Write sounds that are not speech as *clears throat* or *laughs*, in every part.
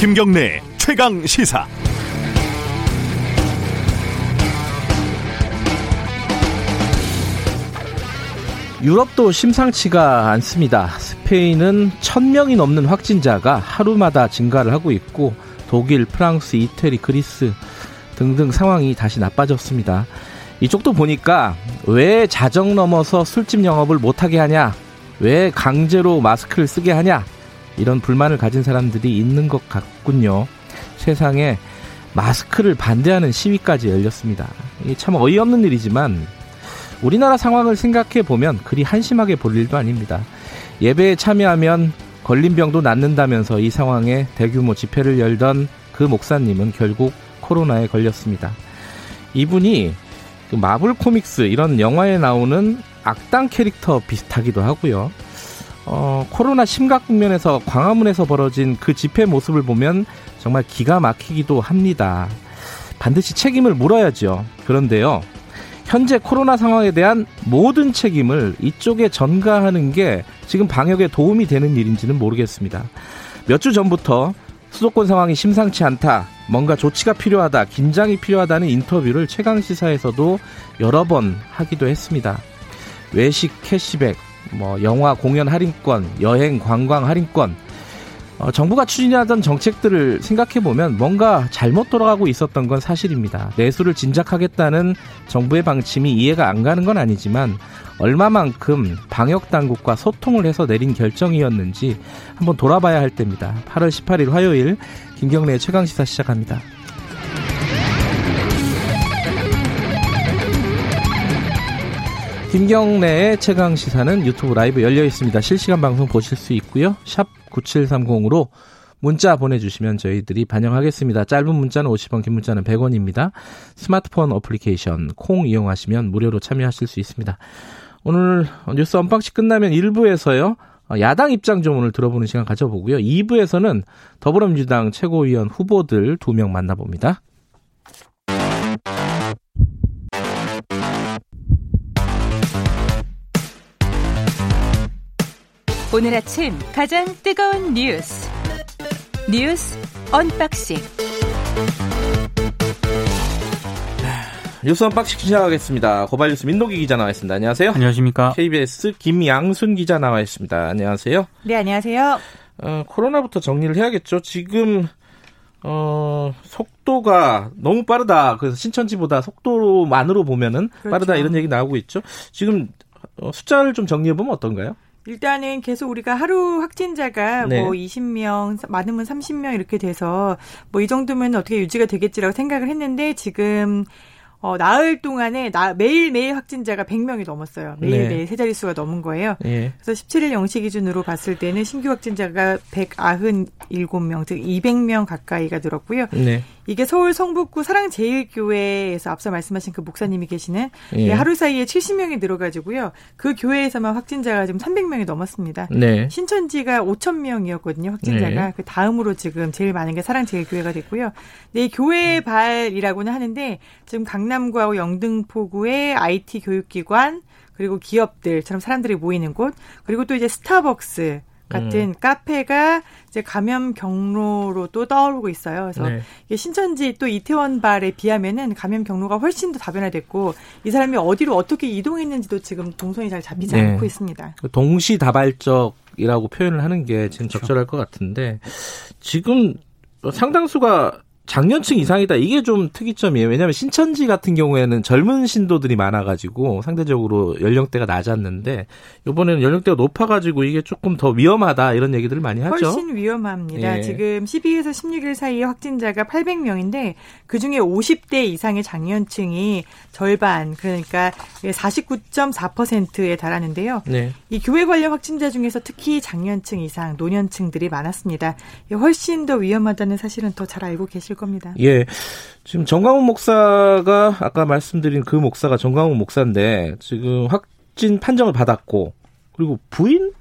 김경래 최강 시사. 유럽도 심상치가 않습니다. 스페인은 1000명이 넘는 확진자가 하루마다 증가를 하고 있고 독일, 프랑스, 이태리, 그리스 등등 상황이 다시 나빠졌습니다. 이쪽도 보니까 왜 자정 넘어서 술집 영업을 못하게 하냐? 왜 강제로 마스크를 쓰게 하냐? 이런 불만을 가진 사람들이 있는 것 같군요. 세상에 마스크를 반대하는 시위까지 열렸습니다. 이게 참 어이없는 일이지만 우리나라 상황을 생각해 보면 그리 한심하게 볼 일도 아닙니다. 예배에 참여하면 걸린 병도 낫는다면서 이 상황에 대규모 집회를 열던 그 목사님은 결국 코로나에 걸렸습니다. 이분이 그 마블 코믹스 이런 영화에 나오는 악당 캐릭터 비슷하기도 하고요. 어, 코로나 심각 국면에서 광화문에서 벌어진 그 집회 모습을 보면 정말 기가 막히기도 합니다. 반드시 책임을 물어야죠. 그런데요. 현재 코로나 상황에 대한 모든 책임을 이쪽에 전가하는 게 지금 방역에 도움이 되는 일인지는 모르겠습니다. 몇 주 전부터 수도권 상황이 심상치 않다. 뭔가 조치가 필요하다. 긴장이 필요하다는 인터뷰를 최강 시사에서도 여러 번 하기도 했습니다. 외식 캐시백, 뭐 영화 공연 할인권, 여행 관광 할인권, 어, 정부가 추진하던 정책들을 생각해 보면 뭔가 잘못 돌아가고 있었던 건 사실입니다. 내수를 진작하겠다는 정부의 방침이 이해가 안 가는 건 아니지만 얼마만큼 방역 당국과 소통을 해서 내린 결정이었는지 한번 돌아봐야 할 때입니다. 8월 18일 화요일 김경래의 최강 시사 시작합니다. 김경래의 최강 시사는 유튜브 라이브 열려 있습니다. 실시간 방송 보실 수 있고요. 샵 9730으로 문자 보내주시면 저희들이 반영하겠습니다. 짧은 문자는 50원, 긴 문자는 100원입니다. 스마트폰 어플리케이션 콩 이용하시면 무료로 참여하실 수 있습니다. 오늘 뉴스 unboxing 끝나면 1부에서요. 야당 입장 좀 오늘 들어보는 시간 가져보고요. 2부에서는 더불어민주당 최고위원 후보들 두 명 만나봅니다. 오늘 아침 가장 뜨거운 뉴스 뉴스 언박싱 뉴스 unboxing 시작하겠습니다. 고발 뉴스 민노기 기자 나와 있습니다. 안녕하세요. 안녕하십니까. KBS 김양순 기자 나와 있습니다. 안녕하세요. 네, 안녕하세요. 어, 코로나부터 정리를 해야겠죠. 지금 어, 속도가 너무 빠르다. 그래서 신천지보다 속도만으로 보면은 그렇죠. 빠르다 이런 얘기 나오고 있죠. 지금 어, 숫자를 좀 정리해 보면 어떤가요? 일단은 계속 우리가 하루 확진자가 네. 뭐 20명, 많으면 30명 이렇게 돼서 뭐 이 정도면 어떻게 유지가 되겠지라고 생각을 했는데 지금 어, 나흘 동안에 나, 매일매일 확진자가 100명이 넘었어요. 매일매일 네. 세 자릿수가 넘은 거예요. 네. 그래서 17일 0시 기준으로 봤을 때는 신규 확진자가 197명, 즉 200명 가까이가 늘었고요. 네. 이게 서울 성북구 사랑제일교회에서 앞서 말씀하신 그 목사님이 계시는 예. 하루 사이에 70명이 늘어가지고요. 그 교회에서만 확진자가 지금 300명이 넘었습니다. 네. 신천지가 5천 명이었거든요. 확진자가 네. 그 다음으로 지금 제일 많은 게 사랑제일교회가 됐고요. 네, 교회 발이라고는 하는데 지금 강남구하고 영등포구의 IT 교육기관 그리고 기업들처럼 사람들이 모이는 곳 그리고 또 이제 스타벅스 같은 음. 카페가 이제 감염 경로로 또 떠오르고 있어요. 그래서 네. 신천지 또 이태원 발에 비하면은 감염 경로가 훨씬 더 다변화됐고 이 사람이 어디로 어떻게 이동했는지도 지금 동선이 잘 잡히지 네. 않고 있습니다. 동시다발적이라고 표현을 하는 게 지금 그렇죠. 적절할 것 같은데 지금 상당수가 장년층 이상이다. 이게 좀 특이점이에요. 왜냐하면 신천지 같은 경우에는 젊은 신도들이 많아가지고 상대적으로 연령대가 낮았는데 이번에는 연령대가 높아가지고 이게 조금 더 위험하다 이런 얘기들을 많이 하죠. 훨씬 위험합니다. 예. 지금 12에서 16일 사이에 확진자가 800명인데 그 중에 50대 이상의 장년층이 절반 그러니까 49.4%에 달하는데요. 네. 이 교회 관련 확진자 중에서 특히 장년층 이상 노년층들이 많았습니다. 훨씬 더 위험하다는 사실은 더 잘 알고 계실 겁니다. 예. 지금 정강훈 목사가 아까 말씀드린 그 목사가 정강훈 목사인데 지금 확진 판정을 받았고 그리고 부인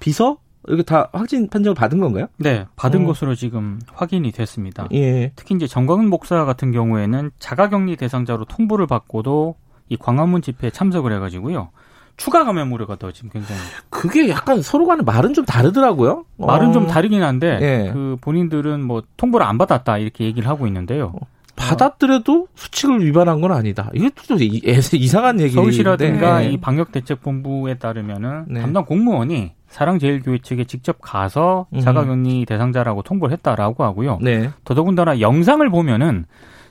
비서 이렇게 다 확진 판정을 받은 건가요? 네, 받은 어. 것으로 지금 확인이 됐습니다. 예. 특히 이제 정광훈 목사 같은 경우에는 자가격리 대상자로 통보를 받고도 이 광화문 집회에 참석을 해가지고요. 추가 감염 우려가 더 지금 굉장히 그게 약간 서로 간에 말은 좀 다르더라고요. 말은 어. 좀 다르긴 한데 예. 그 본인들은 뭐 통보를 안 받았다 이렇게 얘기를 하고 있는데요. 받았더라도 수칙을 위반한 건 아니다. 이게 또 *laughs* 이상한 얘기인데 서울시라든가 네. 이 방역대책본부에 따르면은 네. 담당 공무원이 사랑제일교회 측에 직접 가서 음. 자가격리 대상자라고 통보를 했다라고 하고요. 네. 더더군다나 영상을 보면은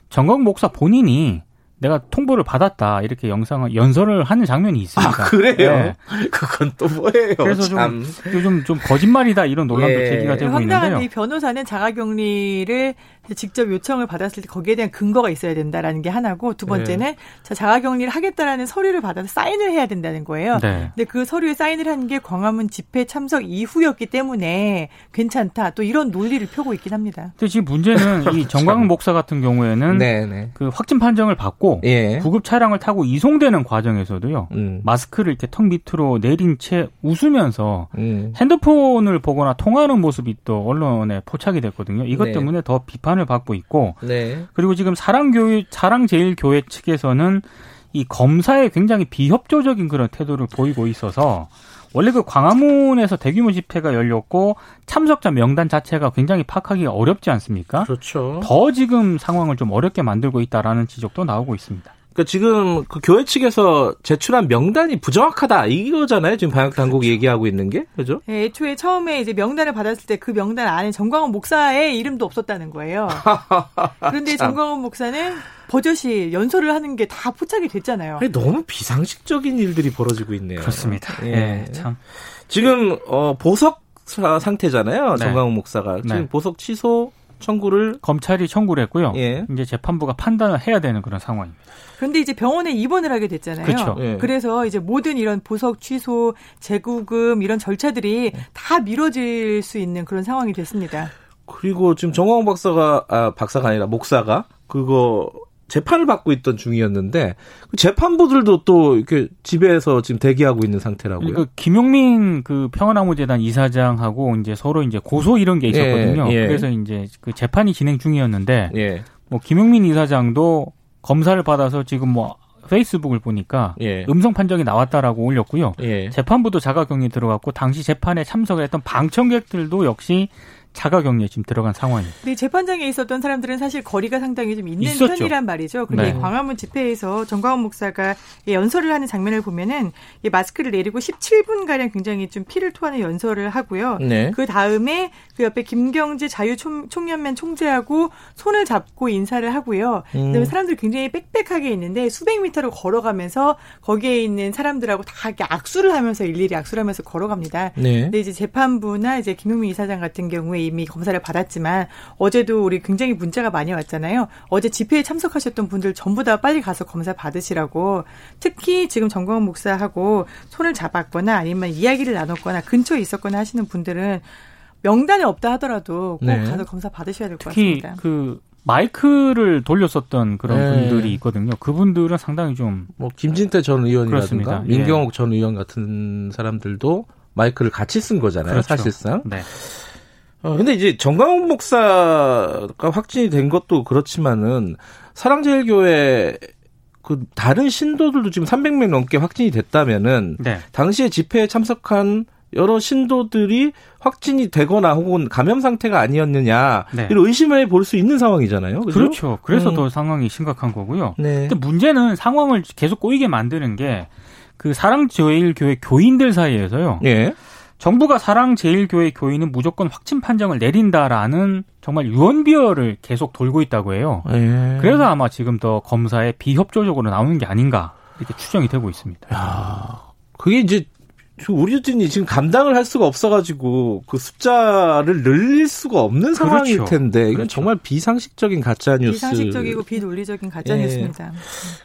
정광 목사 본인이 내가 통보를 받았다 이렇게 영상을 연설을 하는 장면이 있습니다. 아, 그래요? 네. 그건 또 뭐예요? 그래서 참. 좀 요즘 좀 거짓말이다 이런 논란도 예. 제기가 되고 있는데요. 이 변호사는 자가격리를 직접 요청을 받았을 때 거기에 대한 근거가 있어야 된다라는 게 하나고 두 번째는 네. 자, 자가격리를 하겠다라는 서류를 받아서 사인을 해야 된다는 거예요. 네. 근데 그 서류에 사인을 한 게 광화문 집회 참석 이후였기 때문에 괜찮다. 또 이런 논리를 펴고 있긴 합니다. 근데 지금 문제는 이 *laughs* 정광훈 목사 같은 경우에는 네, 네. 그 확진 판정을 받고 예. 구급 차량을 타고 이송되는 과정에서도요. 음. 마스크를 이렇게 턱 밑으로 내린 채 웃으면서 음. 핸드폰을 보거나 통화하는 모습이 또 언론에 포착이 됐거든요. 이것 네. 때문에 더 비판 비판을 받고 있고 네. 그리고 지금 사랑교회 사랑제일교회 측에서는 이 검사에 굉장히 비협조적인 그런 태도를 보이고 있어서 원래 그 광화문에서 대규모 집회가 열렸고 참석자 명단 자체가 굉장히 파악하기가 어렵지 않습니까? 그렇죠. 더 지금 상황을 좀 어렵게 만들고 있다라는 지적도 나오고 있습니다. 그러니까 지금 그 교회 측에서 제출한 명단이 부정확하다 이거잖아요. 지금 방역 당국이 그렇죠. 얘기하고 있는 게 그죠? 네, 애초에 처음에 이제 명단을 받았을 때 그 명단 안에 정광훈 목사의 이름도 없었다는 거예요. *laughs* 그런데 정광훈 목사는 버젓이 연설을 하는 게 다 포착이 됐잖아요. 아니, 너무 비상식적인 일들이 벌어지고 있네요. 그렇습니다. 예, 네, 참 지금 어, 보석 상태잖아요. 네. 정광훈 목사가 지금 네. 보석 취소 청구를 검찰이 청구를 했고요. 예. 이제 재판부가 판단을 해야 되는 그런 상황입니다. 그런데 이제 병원에 입원을 하게 됐잖아요. 그렇죠. 예. 그래서 이제 모든 이런 보석 취소, 재구금 이런 절차들이 다 미뤄질 수 있는 그런 상황이 됐습니다. 그리고 지금 정광 박사가 아 박사가 아니라 목사가 그거 재판을 받고 있던 중이었는데 그 재판부들도 또 이렇게 집에서 지금 대기하고 있는 상태라고요. 그 김용민 그 평화나무재단 이사장하고 이제 서로 이제 고소 이런 게 있었거든요. 예, 예. 그래서 이제 그 재판이 진행 중이었는데 예. 뭐 김용민 이사장도 검사를 받아서 지금 뭐 페이스북을 보니까 예. 음성 판정이 나왔다라고 올렸고요. 예. 재판부도 자가격리 들어갔고 당시 재판에 참석을 했던 방청객들도 역시 자가격리에 지금 들어간 상황입니다. 네, 재판장에 있었던 사람들은 사실 거리가 상당히 좀 있는 있었죠. 편이란 말이죠. 근데 네. 광화문 집회에서 정광훈 목사가 연설을 하는 장면을 보면은 마스크를 내리고 17분 가량 굉장히 좀 피를 토하는 연설을 하고요. 네. 그 다음에 그 옆에 김경재 자유총연맹 총재하고 손을 잡고 인사를 하고요. 음. 그다음에 사람들이 굉장히 빽빽하게 있는데 수백 미터를 걸어가면서 거기에 있는 사람들하고 다 이렇게 악수를 하면서 일일이 악수를 하면서 걸어갑니다. 네. 근데 이제 재판부나 이제 김용민 이사장 같은 경우에 이미 검사를 받았지만 어제도 우리 굉장히 문자가 많이 왔잖아요. 어제 집회에 참석하셨던 분들 전부 다 빨리 가서 검사 받으시라고. 특히 지금 정광훈 목사하고 손을 잡았거나 아니면 이야기를 나눴거나 근처에 있었거나 하시는 분들은 명단에 없다 하더라도 꼭 네. 가서 검사 받으셔야 될 것 같습니다. 특히 그 마이크를 돌렸었던 그런 네. 분들이 있거든요. 그분들은 상당히 좀 뭐 김진태 전 의원이라든가 예. 민경욱 예. 전 의원 같은 사람들도 마이크를 같이 쓴 거잖아요. 그렇죠. 사실상. 네. 어, 근데 이제 정광훈 목사가 확진이 된 것도 그렇지만은 사랑제일교회 그 다른 신도들도 지금 300명 넘게 확진이 됐다면은 네. 당시에 집회에 참석한 여러 신도들이 확진이 되거나 혹은 감염 상태가 아니었느냐 네. 이런 의심을 볼수 있는 상황이잖아요. 그죠? 그렇죠 그래서 음. 더 상황이 심각한 거고요. 네. 근데 문제는 상황을 계속 꼬이게 만드는 게 그 사랑제일교회 교인들 사이에서요. 예. 정부가 사랑제일교회 교인은 무조건 확진 판정을 내린다라는 정말 유언비어를 계속 돌고 있다고 해요. 예. 그래서 아마 지금 더 검사에 비협조적으로 나오는 게 아닌가 이렇게 추정이 되고 있습니다. 야, 그게 이제 우리들이 지금 감당을 할 수가 없어가지고 그 숫자를 늘릴 수가 없는 상황일 그렇죠. 텐데 이건 그렇죠. 정말 비상식적인 가짜 뉴스. 비상식적이고 비논리적인 가짜 예. 뉴스입니다.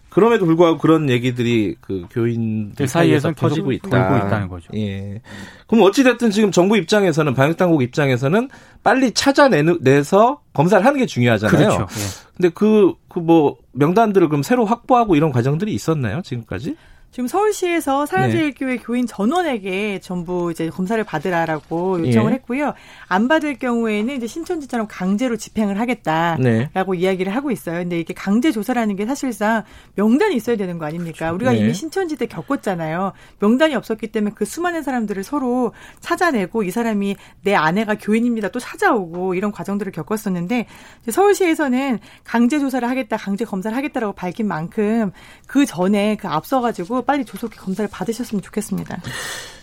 그럼에도 불구하고 그런 얘기들이 그 교인들 사이에서 퍼지고 있다. 돌고 있다는 거죠. 예. 그럼 어찌 됐든 지금 정부 입장에서는 방역 당국 입장에서는 빨리 찾아내서 검사를 하는 게 중요하잖아요. 그렇죠. 예. 근데 그 그 뭐 명단들을 그럼 새로 확보하고 이런 과정들이 있었나요 지금까지? 지금 서울시에서 사랑제일교회 네. 교인 전원에게 전부 이제 검사를 받으라라고 요청을 예. 했고요. 안 받을 경우에는 이제 신천지처럼 강제로 집행을 하겠다라고 네. 이야기를 하고 있어요. 근데 이게 강제 조사라는 게 사실상 명단이 있어야 되는 거 아닙니까? 우리가 네. 이미 신천지 때 겪었잖아요. 명단이 없었기 때문에 그 수많은 사람들을 서로 찾아내고 이 사람이 내 아내가 교인입니다 또 찾아오고 이런 과정들을 겪었었는데 서울시에서는 강제 조사를 하겠다, 강제 검사를 하겠다라고 밝힌 만큼 그 전에 그 앞서가지고 빨리 조속히 검사를 받으셨으면 좋겠습니다.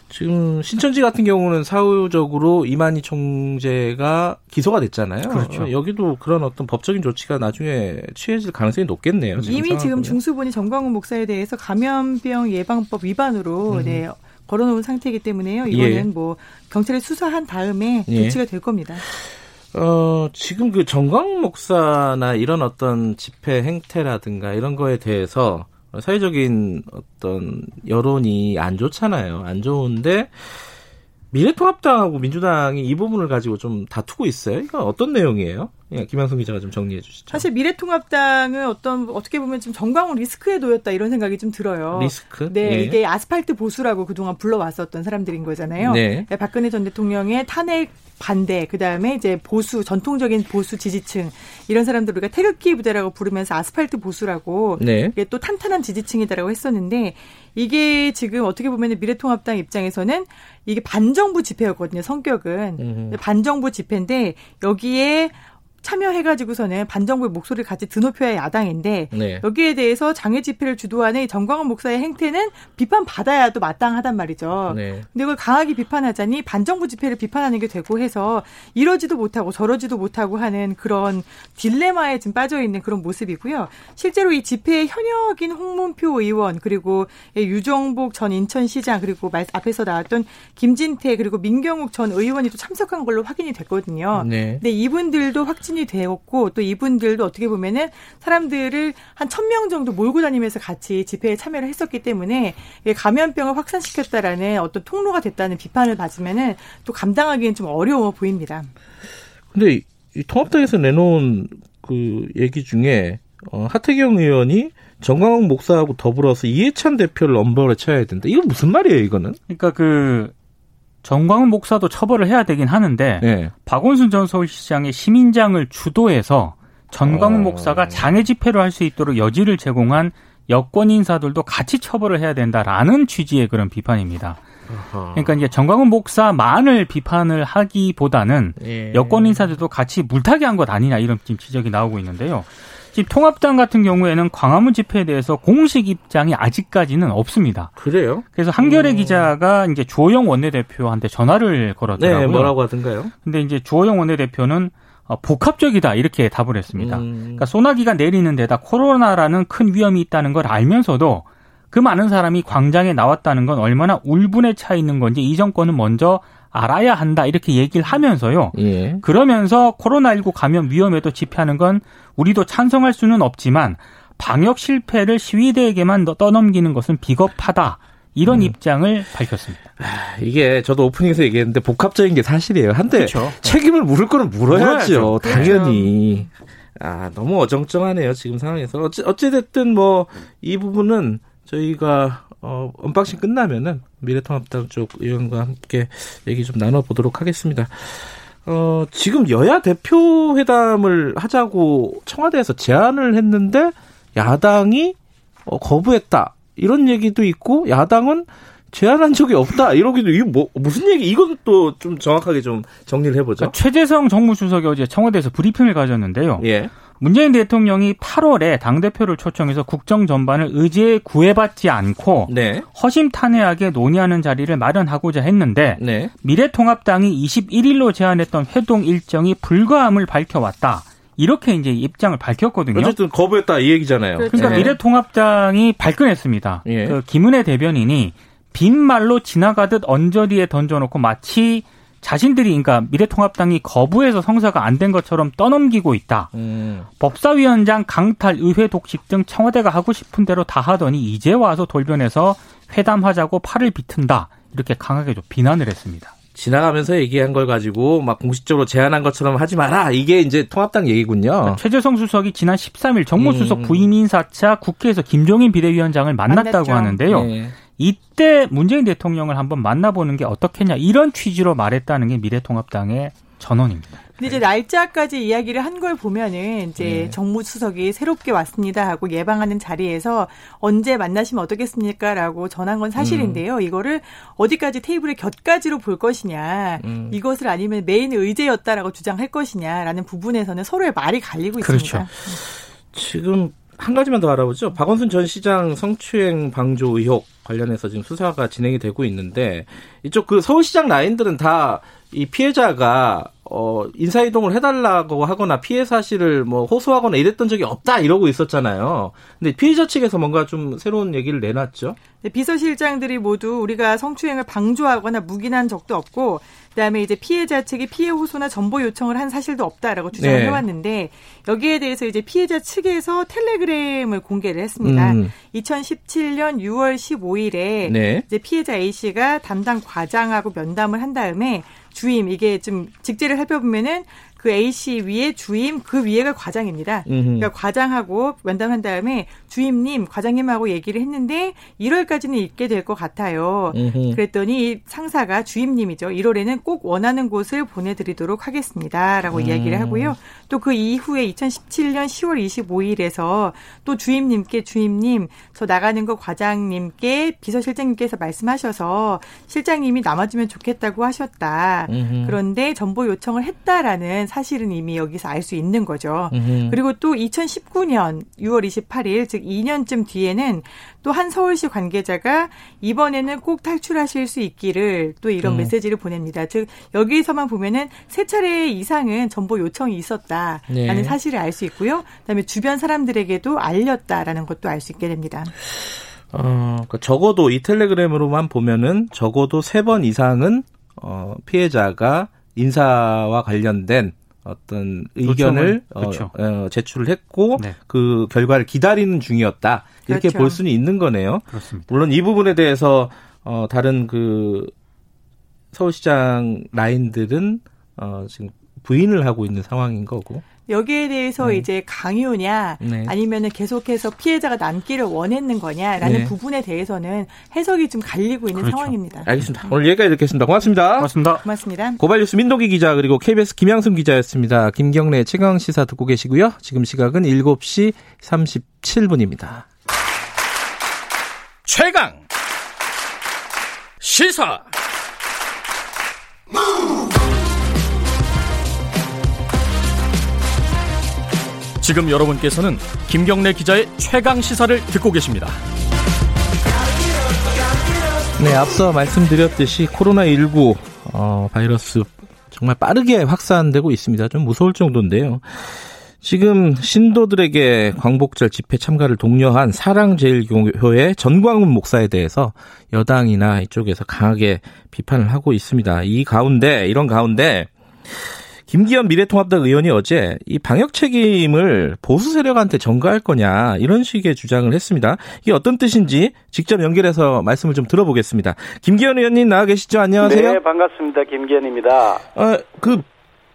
지금 신천지 같은 경우는 사후적으로 이만희 총재가 기소가 됐잖아요. 그렇죠. 여기도 그런 어떤 법적인 조치가 나중에 취해질 가능성이 높겠네요. 지금 이미 지금 중수본이 정광훈 목사에 대해서 감염병 예방법 위반으로 음. 네, 걸어놓은 상태이기 때문에요. 이거는 예. 뭐 경찰에 수사한 다음에 예. 조치가 될 겁니다. 어, 지금 그 정광훈 목사나 이런 어떤 집회 행태라든가 이런 거에 대해서 사회적인 어떤 여론이 안 좋잖아요. 안 좋은데 미래통합당하고 민주당이 이 부분을 가지고 좀 다투고 있어요. 이거 어떤 내용이에요? 예, 김양성 기자가 좀 정리해 주시죠. 사실 미래통합당은 어떤 어떻게 보면 좀 정광훈 리스크에 놓였다 이런 생각이 좀 들어요. 리스크? 네, 예. 이게 아스팔트 보수라고 그동안 불러왔었던 사람들인 거잖아요. 네. 네 박근혜 전 대통령의 탄핵 반대, 그 다음에 이제 보수, 전통적인 보수 지지층, 이런 사람들 우리가 태극기 부대라고 부르면서 아스팔트 보수라고, 네. 이게 또 탄탄한 지지층이다라고 했었는데, 이게 지금 어떻게 보면 미래통합당 입장에서는 이게 반정부 집회였거든요, 성격은. 음. 반정부 집회인데, 여기에 참여해가지고서는 반정부의 목소리를 같이 드높여야 야당인데 네. 여기에 대해서 장애 집회를 주도하는 정광훈 목사의 행태는 비판 받아야 또 마땅하단 말이죠. 네. 근데 그걸 강하게 비판하자니 반정부 집회를 비판하는 게 되고 해서 이러지도 못하고 저러지도 못하고 하는 그런 딜레마에 지금 빠져 있는 그런 모습이고요. 실제로 이 집회의 현역인 홍문표 의원 그리고 유정복 전 인천시장 그리고 앞에서 나왔던 김진태 그리고 민경욱 전 의원이 또 참석한 걸로 확인이 됐거든요. 네. 근데 이분들도 확진 확진이 되었고 또 이분들도 어떻게 보면은 사람들을 한 천 명 정도 몰고 다니면서 같이 집회에 참여를 했었기 때문에 감염병을 확산시켰다라는 어떤 통로가 됐다는 비판을 받으면은 또 감당하기는 좀 어려워 보입니다. 근데 이 통합당에서 내놓은 그 얘기 중에 어, 하태경 의원이 정광훈 목사하고 더불어서 이해찬 대표를 엄벌에 쳐야 된다. 이거 무슨 말이에요, 이거는? 그러니까 그 정광훈 목사도 처벌을 해야 되긴 하는데 네. 박원순 전 서울시장의 시민장을 주도해서 전광훈 어... 목사가 장애 집회를 할 수 있도록 여지를 제공한 여권 인사들도 같이 처벌을 해야 된다라는 취지의 그런 비판입니다. 그러니까 이제 정광훈 목사만을 비판을 하기보다는 예. 여권 인사들도 같이 물타기 한 것 아니냐 이런 지금 지적이 나오고 있는데요. 지금 통합당 같은 경우에는 광화문 집회에 대해서 공식 입장이 아직까지는 없습니다. 그래요? 그래서 한겨레 음. 기자가 이제 주호영 원내대표한테 전화를 걸었더라고요. 네, 뭐라고 하던가요? 근데 이제 주호영 원내대표는 어, 복합적이다 이렇게 답을 했습니다. 음. 그러니까 소나기가 내리는 데다 코로나라는 큰 위험이 있다는 걸 알면서도 그 많은 사람이 광장에 나왔다는 건 얼마나 울분에 차 있는 건지 이 정권은 먼저 알아야 한다 이렇게 얘기를 하면서요. 예. 그러면서 코로나19 감염 위험에도 집회하는 건 우리도 찬성할 수는 없지만 방역 실패를 시위대에게만 떠넘기는 것은 비겁하다. 이런 음. 입장을 밝혔습니다. 아, 이게 저도 오프닝에서 얘기했는데 복합적인 게 사실이에요. 한데 그렇죠. 책임을 물을 거는 물어야죠. 물어야죠. 당연히. 아, 너무 어정쩡하네요. 지금 상황에서. 어찌, 어찌됐든 뭐, 이 부분은 저희가 어, unboxing 끝나면은 미래통합당 쪽 의원과 함께 얘기 좀 나눠보도록 하겠습니다. 어, 지금 여야 대표 회담을 하자고 청와대에서 제안을 했는데 야당이 어, 거부했다. 이런 얘기도 있고 야당은 제안한 적이 없다. 이러기도 이거 뭐 무슨 얘기? 이건 또 좀 정확하게 좀 정리를 해보죠. 그러니까 최재성 정무수석이 어제 청와대에서 브리핑을 가졌는데요. 예. 문재인 대통령이 8월에 당대표를 초청해서 국정 전반을 의제에 구애받지 않고 네. 허심탄회하게 논의하는 자리를 마련하고자 했는데 네. 미래통합당이 21일로 제안했던 회동 일정이 불가함을 밝혀왔다. 이렇게 이제 입장을 밝혔거든요. 어쨌든 거부했다 이 얘기잖아요. 그러니까 네. 미래통합당이 발끈했습니다. 예. 그 김은혜 대변인이 빈말로 지나가듯 언저리에 던져놓고 마치 자신들이 그러니까 미래통합당이 거부해서 성사가 안 된 것처럼 떠넘기고 있다. 음. 법사위원장 강탈 의회 독식 등 청와대가 하고 싶은 대로 다 하더니 이제 와서 돌변해서 회담하자고 팔을 비튼다. 이렇게 강하게 좀 비난을 했습니다. 지나가면서 얘기한 걸 가지고 막 공식적으로 제안한 것처럼 하지 마라. 이게 이제 통합당 얘기군요. 그러니까 최재성 수석이 지난 13일 정무수석 음. 부임 인사차 국회에서 김종인 비대위원장을 만났다고 만났죠. 하는데요. 네. 이때 문재인 대통령을 한번 만나보는 게 어떻겠냐 이런 취지로 말했다는 게 미래통합당의 전원입니다. 근데 이제 날짜까지 이야기를 한 걸 보면은 이제 네. 정무수석이 새롭게 왔습니다 하고 예방하는 자리에서 언제 만나시면 어떻겠습니까라고 전한 건 사실인데요. 음. 이거를 어디까지 테이블의 곁까지로 볼 것이냐, 음. 이것을 아니면 메인 의제였다라고 주장할 것이냐라는 부분에서는 서로의 말이 갈리고 그렇죠. 있습니다. 지금 한 가지만 더 알아보죠. 박원순 전 시장 성추행 방조 의혹 관련해서 지금 수사가 진행이 되고 있는데 이쪽 그 서울시장 라인들은 다 이 피해자가 어, 인사 이동을 해달라고 하거나 피해 사실을 뭐 호소하거나 이랬던 적이 없다 이러고 있었잖아요. 근데 피해자 측에서 뭔가 좀 새로운 얘기를 내놨죠. 네, 비서실장들이 모두 우리가 성추행을 방조하거나 묵인한 적도 없고 그다음에 이제 피해자 측이 피해 호소나 정보 요청을 한 사실도 없다라고 주장을 네. 해왔는데 여기에 대해서 이제 피해자 측에서 텔레그램을 공개를 했습니다. 음. 2017년 6월 15일에 네. 이제 피해자 A 씨가 담당 과장하고 면담을 한 다음에 주임 이게 좀 직제를 살펴보면은 그 A 씨 위에 주임 그 위에가 과장입니다. 음흠. 그러니까 과장하고 면담한 다음에 주임님 과장님하고 얘기를 했는데 1월까지는 있게 될 것 같아요. 음흠. 그랬더니 상사가 주임님이죠. 1월에는 꼭 원하는 곳을 보내드리도록 하겠습니다 라고 음. 이야기를 하고요. 또 그 이후에 2017년 10월 25일에서 또 주임님께 주임님 저 나가는 거 과장님께 비서실장님께서 말씀하셔서 실장님이 남아주면 좋겠다고 하셨다. 음흠. 그런데 정보 요청을 했다라는 사실은 이미 여기서 알 수 있는 거죠. 음흠. 그리고 또 2019년 6월 28일 즉 2년쯤 뒤에는 또 한 서울시 관계자가 이번에는 꼭 탈출하실 수 있기를 또 이런 음. 메시지를 보냅니다. 즉 여기서만 보면은 세 차례 이상은 정보 요청이 있었다라는 네. 사실을 알 수 있고요. 그다음에 주변 사람들에게도 알렸다라는 것도 알 수 있게 됩니다. 어, 그러니까 적어도 이 텔레그램으로만 보면은 적어도 세 번 이상은 어, 피해자가 인사와 관련된 어떤 의견을 그렇죠. 어, 어, 제출을 했고 네. 그 결과를 기다리는 중이었다 이렇게 그렇죠. 볼 수는 있는 거네요. 그렇습니다. 물론 이 부분에 대해서 어, 다른 그 서울시장 라인들은 어, 지금 부인을 하고 있는 상황인 거고. 여기에 대해서 네. 이제 강요냐 네. 아니면은 계속해서 피해자가 남기를 원했는 거냐라는 네. 부분에 대해서는 해석이 좀 갈리고 있는 그렇죠. 상황입니다. 알겠습니다. 오늘 여기까지 듣겠습니다. 고맙습니다. 고맙습니다. 고맙습니다. 고발뉴스 민동기 기자 그리고 KBS 김양순 기자였습니다. 김경래 최강 시사 듣고 계시고요. 지금 시각은 7시 37분입니다. 최강 시사 지금 여러분께서는 김경래 기자의 최강 시사를 듣고 계십니다. 네, 앞서 말씀드렸듯이 코로나19 어, 바이러스 정말 빠르게 확산되고 있습니다. 좀 무서울 정도인데요. 지금 신도들에게 광복절 집회 참가를 독려한 사랑제일교회 전광훈 목사에 대해서 여당이나 이쪽에서 강하게 비판을 하고 있습니다. 이 가운데 이런 가운데 김기현 미래통합당 의원이 어제 이 방역 책임을 보수 세력한테 전가할 거냐 이런 식의 주장을 했습니다. 이게 어떤 뜻인지 직접 연결해서 말씀을 좀 들어보겠습니다. 김기현 의원님 나와 계시죠? 안녕하세요. 네, 반갑습니다. 김기현입니다. 어, 그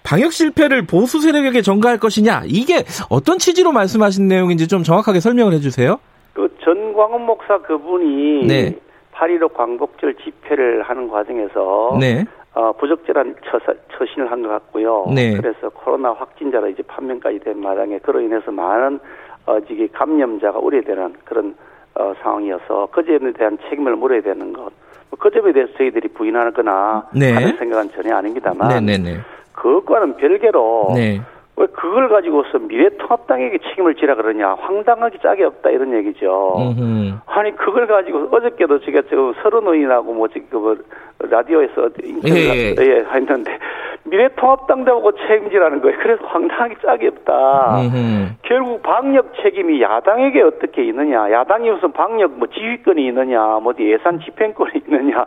방역 실패를 보수 세력에게 전가할 것이냐 이게 어떤 취지로 말씀하신 내용인지 좀 정확하게 설명을 해주세요. 그 전광훈 목사 그분이 네. 8.15 광복절 집회를 하는 과정에서 네. 어, 부적절한 처사, 처신을 한 것 같고요. 네. 그래서 코로나 확진자가 이제 판명까지 된 마당에 그로 인해서 많은 어, 지금 감염자가 우려되는 그런 어, 상황이어서 그 점에 대한 책임을 물어야 되는 것. 뭐그 점에 대해서 저희들이 부인하거나 네. 하는 생각은 전혀 아닙니다만 네네네. 네, 네. 그것과는 별개로 네. 왜 그걸 가지고서 미래통합당에게 책임을 지라 그러냐 황당하기 짝이 없다 이런 얘기죠. 음흠. 아니 그걸 가지고 어저께도 제가 지금 서른 의인하고 뭐 지금 뭐 라디오에서 인터뷰 예, 예. 예, 했는데 미래통합당자고 책임지라는 거예요. 그래서 황당하기 짝이 없다. 음흠. 결국 방역 책임이 야당에게 어떻게 있느냐. 야당이 무슨 방역 뭐 지휘권이 있느냐. 뭐 예산 집행권이 있느냐.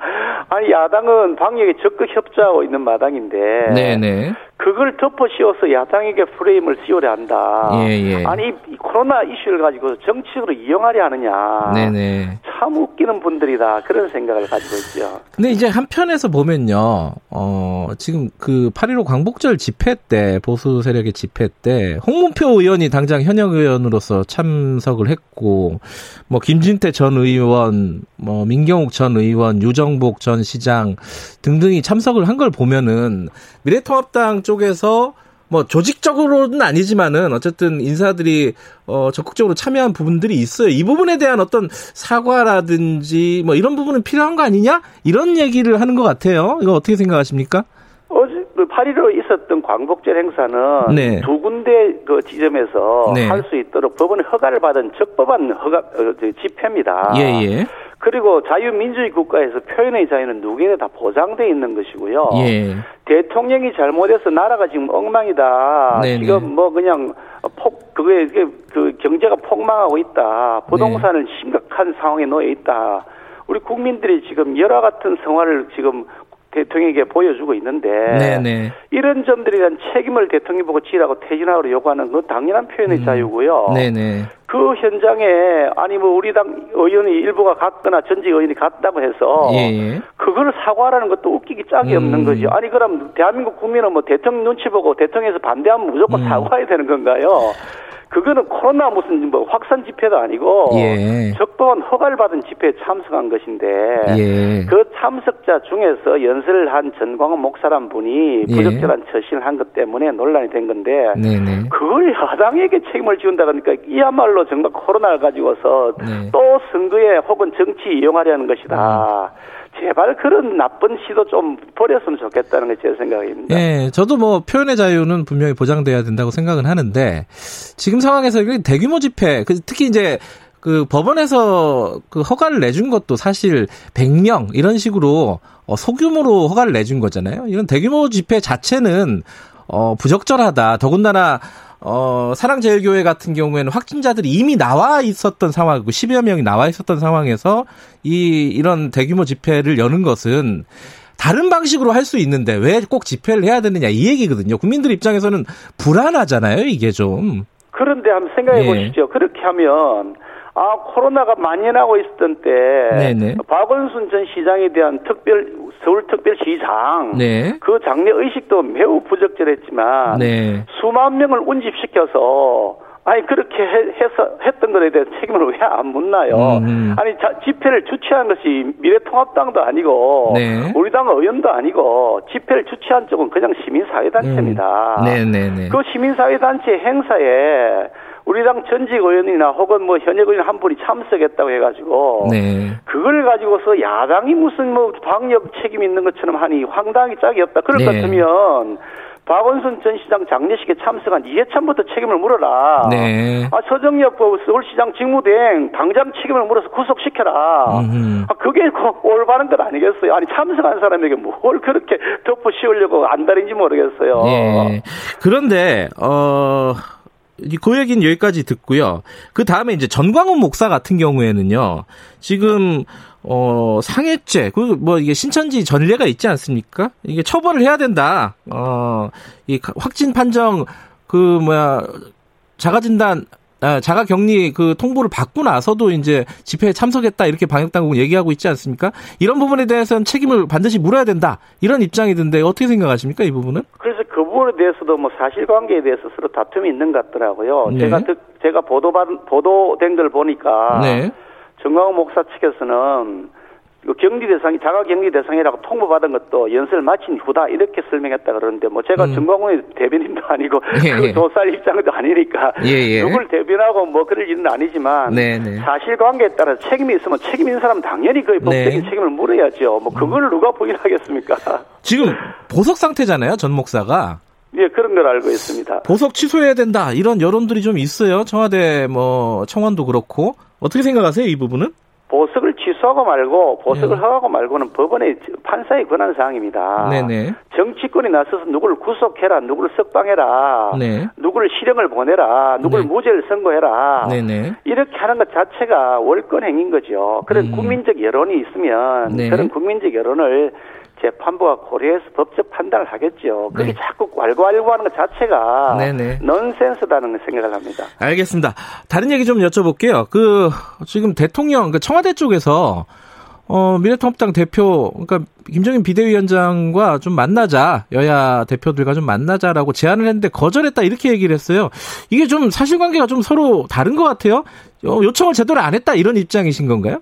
아니 야당은 방역에 적극 협조하고 있는 마당인데. 네네. 그걸 덮어 씌워서 야당에게 프레임을 씌우려 한다. 예, 예. 아니 이 코로나 이슈를 가지고 정치적으로 이용하려 하느냐. 네네. 참 웃기는 분들이다 그런 생각을 가지고 있죠. 근데 이제 한편에서 보면요, 어 지금 그 8.15 광복절 집회 때 보수 세력의 집회 때 홍문표 의원이 당장 현역 의원으로서 참석을 했고, 뭐 김진태 전 의원, 뭐 민경욱 전 의원, 유정복 전 시장 등등이 참석을 한 걸 보면은 미래통합당 쪽에서 뭐 조직적으로는 아니지만은 어쨌든 인사들이 어 적극적으로 참여한 부분들이 있어요. 이 부분에 대한 어떤 사과라든지 뭐 이런 부분은 필요한 거 아니냐? 이런 얘기를 하는 것 같아요. 이거 어떻게 생각하십니까? 어제 그8.15 있었던 광복절 행사는 네. 두 군데 그 지점에서 네. 할수 있도록 법원의 허가를 받은 적법한 허가 어, 집회입니다. 예, 예. 그리고 자유민주주의 국가에서 표현의 자유는 누구에게 다 보장돼 있는 것이고요. 예. 대통령이 잘못해서 나라가 지금 엉망이다. 네네. 지금 뭐 그냥 폭 그게 그 경제가 폭망하고 있다. 부동산은 네. 심각한 상황에 놓여 있다. 우리 국민들이 지금 열화 같은 생활을 지금 대통령에게 보여주고 있는데 네네. 이런 점들에 대한 책임을 대통령 보고 지라고 퇴진하라고 요구하는 건 당연한 표현의 음. 자유고요. 네네. 그 현장에 아니 뭐 우리 당 의원이 일부가 갔거나 전직 의원이 갔다고 해서 예. 그걸 사과하라는 것도 웃기기 짝이 음. 없는 거죠. 아니 그럼 대한민국 국민은 뭐 대통령 눈치 보고 대통령에서 반대하면 무조건 음. 사과해야 되는 건가요? 그거는 코로나 무슨 뭐 확산 집회도 아니고 예. 적법한 허가를 받은 집회에 참석한 것인데 예. 그 참석자 중에서 연설을 한 전광훈 목사란 분이 예. 부적절한 처신을 한 것 때문에 논란이 된 건데 네네. 그걸 여당에게 책임을 지운다 그러니까 이야말로 정말 코로나를 가지고서 네. 또 선거에 혹은 정치 이용하려는 것이다. 음. 제발 그런 나쁜 시도 좀 버렸으면 좋겠다는 게 제 생각입니다. 네, 저도 뭐 표현의 자유는 분명히 보장돼야 된다고 생각은 하는데 지금 상황에서 대규모 집회, 그 특히 이제 그 법원에서 그 허가를 내준 것도 사실 100명 이런 식으로 어, 소규모로 허가를 내준 거잖아요. 이런 대규모 집회 자체는 어, 부적절하다. 더군다나 어, 사랑제일교회 같은 경우에는 확진자들이 이미 나와 있었던 상황이고 10여 명이 나와 있었던 상황에서 이 이런 대규모 집회를 여는 것은 다른 방식으로 할 수 있는데 왜 꼭 집회를 해야 되느냐 이 얘기거든요. 국민들 입장에서는 불안하잖아요, 이게 좀. 그런데 한번 생각해 예. 보십시오. 그렇게 하면 아 코로나가 만연하고 있었던 때 네네. 박원순 전 시장에 대한 특별 서울특별시장 네. 그 장례 의식도 매우 부적절했지만 네. 수만 명을 운집시켜서 아니 그렇게 해서 했던 것에 대해서 책임을 왜 안 묻나요? 음. 아니 자, 집회를 주최한 것이 미래통합당도 아니고 네. 우리 당 의원도 아니고 집회를 주최한 쪽은 그냥 시민사회단체입니다. 음. 네네네. 네, 네. 그 시민사회단체 행사에 우리 당 전직 의원이나 혹은 뭐 현역 의원 한 분이 참석했다고 해가지고 네. 그걸 가지고서 야당이 무슨 뭐 방역 책임 있는 것처럼 하니 황당하게 짝이 없다. 그럴 네. 것 같으면 박원순 전 시장 장례식에 참석한 이해찬부터 책임을 물어라. 네. 아, 서정엽 그 서울시장 직무대행 당장 책임을 물어서 구속시켜라. 아, 그게 그 올바른 것 아니겠어요? 아니 참석한 사람에게 뭘 그렇게 덮어 씌우려고 안달인지 모르겠어요. 네. 그런데 어. 그 얘기는 여기까지 듣고요. 그 다음에 이제 전광훈 목사 같은 경우에는요, 지금, 어, 상해죄, 그, 뭐, 이게 신천지 전례가 있지 않습니까? 이게 처벌을 해야 된다. 어, 이 확진 판정, 그, 뭐야, 자가진단, 아, 자가 격리 그 통보를 받고 나서도 이제 집회에 참석했다 이렇게 방역 당국은 얘기하고 있지 않습니까? 이런 부분에 대해서는 책임을 반드시 물어야 된다 이런 입장이던데 어떻게 생각하십니까 이 부분은? 그래서 그 부분에 대해서도 뭐 사실관계에 대해서 서로 다툼이 있는 것 같더라고요. 네. 제가 제가 보도받 보도된 걸 보니까 네. 정광훈 목사 측에서는 그 격리 대상이 자가 격리 대상이라고 통보받은 것도 연설 마친 후다 이렇게 설명했다 그러는데 뭐 제가 음. 정광훈의 대변인도 *laughs* 아니고 예, 그 예. 조사할 입장도 아니니까 예, 예. 누굴 대변하고 뭐 그럴 일은 아니지만 네, 네. 사실관계에 따라 책임이 있으면 책임 있는 사람 당연히 그 법적인 네. 책임을 물어야죠. 뭐 그걸 음. 누가 부인하겠습니까? *laughs* 지금 보석 상태잖아요 전 목사가. 예, 그런 걸 알고 있습니다. 보석 취소해야 된다 이런 여론들이 좀 있어요. 청와대 뭐 청원도 그렇고 어떻게 생각하세요 이 부분은? 보석을 취소하고 말고 보석을 네. 허가하고 말고는 법원의 판사의 권한 사항입니다. 네네. 정치권이 나서서 누구를 구속해라, 누구를 석방해라, 네. 누구를 실형을 보내라, 누구를 네. 무죄를 선고해라. 네네. 이렇게 하는 것 자체가 월권 행인 거죠. 그런 음. 국민적 여론이 있으면 네. 그런 국민적 여론을 재판부가 고려해서 법적 판단을 하겠죠. 그게 네. 자꾸 왈가왈부 하는 것 자체가 네네. 넌센스다는 생각을 합니다. 알겠습니다. 다른 얘기 좀 여쭤볼게요. 그 지금 대통령 그 청와대 쪽에서 어, 미래통합당 대표, 그러니까 김정인 비대위원장과 좀 만나자, 여야 대표들과 좀 만나자라고 제안을 했는데 거절했다 이렇게 얘기를 했어요. 이게 좀 사실관계가 좀 서로 다른 것 같아요. 어, 요청을 제대로 안 했다 이런 입장이신 건가요?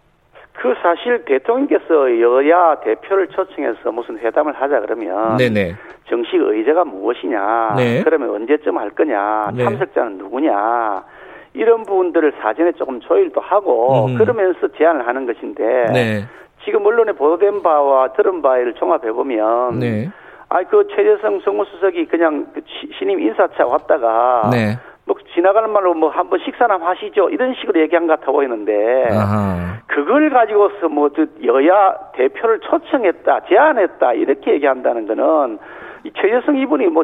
그 사실 대통령께서 여야 대표를 초청해서 무슨 회담을 하자 그러면 네네. 정식 의제가 무엇이냐, 네. 그러면 언제쯤 할 거냐, 네. 참석자는 누구냐, 이런 부분들을 사전에 조금 조율도 하고 음. 그러면서 제안을 하는 것인데 네. 지금 언론에 보도된 바와 들은 바를 종합해 보면 네. 아그 최재성 정무수석이 그냥 그 신임 인사차 왔다가 네. 뭐 지나가는 말로 뭐 한번 식사나 하시죠 이런 식으로 얘기한 것 같아 보이는데 아하. 그걸 가지고서 뭐 여야 대표를 초청했다 제안했다 이렇게 얘기한다는 거는 이 최재성 이분이 뭐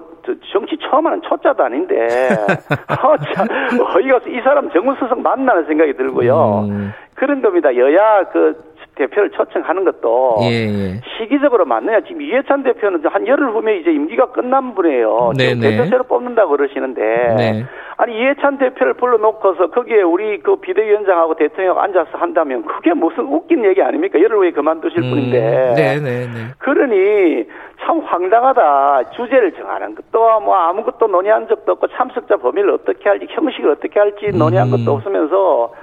정치 처음 하는 초짜도 아닌데 *laughs* 어, 참, 어이가 이 사람 정무수석 만나는 생각이 들고요 음. 그런 겁니다 여야 그 대표를 초청하는 것도 예, 예. 시기적으로 맞느냐. 지금 이해찬 대표는 한 열흘 후면 이제 임기가 끝난 분이에요. 대표제로 뽑는다고 그러시는데 네. 아니 이해찬 대표를 불러놓고서 거기에 우리 그 비대위원장하고 대통령 앉아서 한다면 그게 무슨 웃긴 얘기 아닙니까? 열흘 후에 그만두실 음, 분인데. 네, 네, 네. 그러니 참 황당하다. 주제를 정하는 것도 뭐 아무것도 논의한 적도 없고 참석자 범위를 어떻게 할지 형식을 어떻게 할지 논의한 음. 것도 없으면서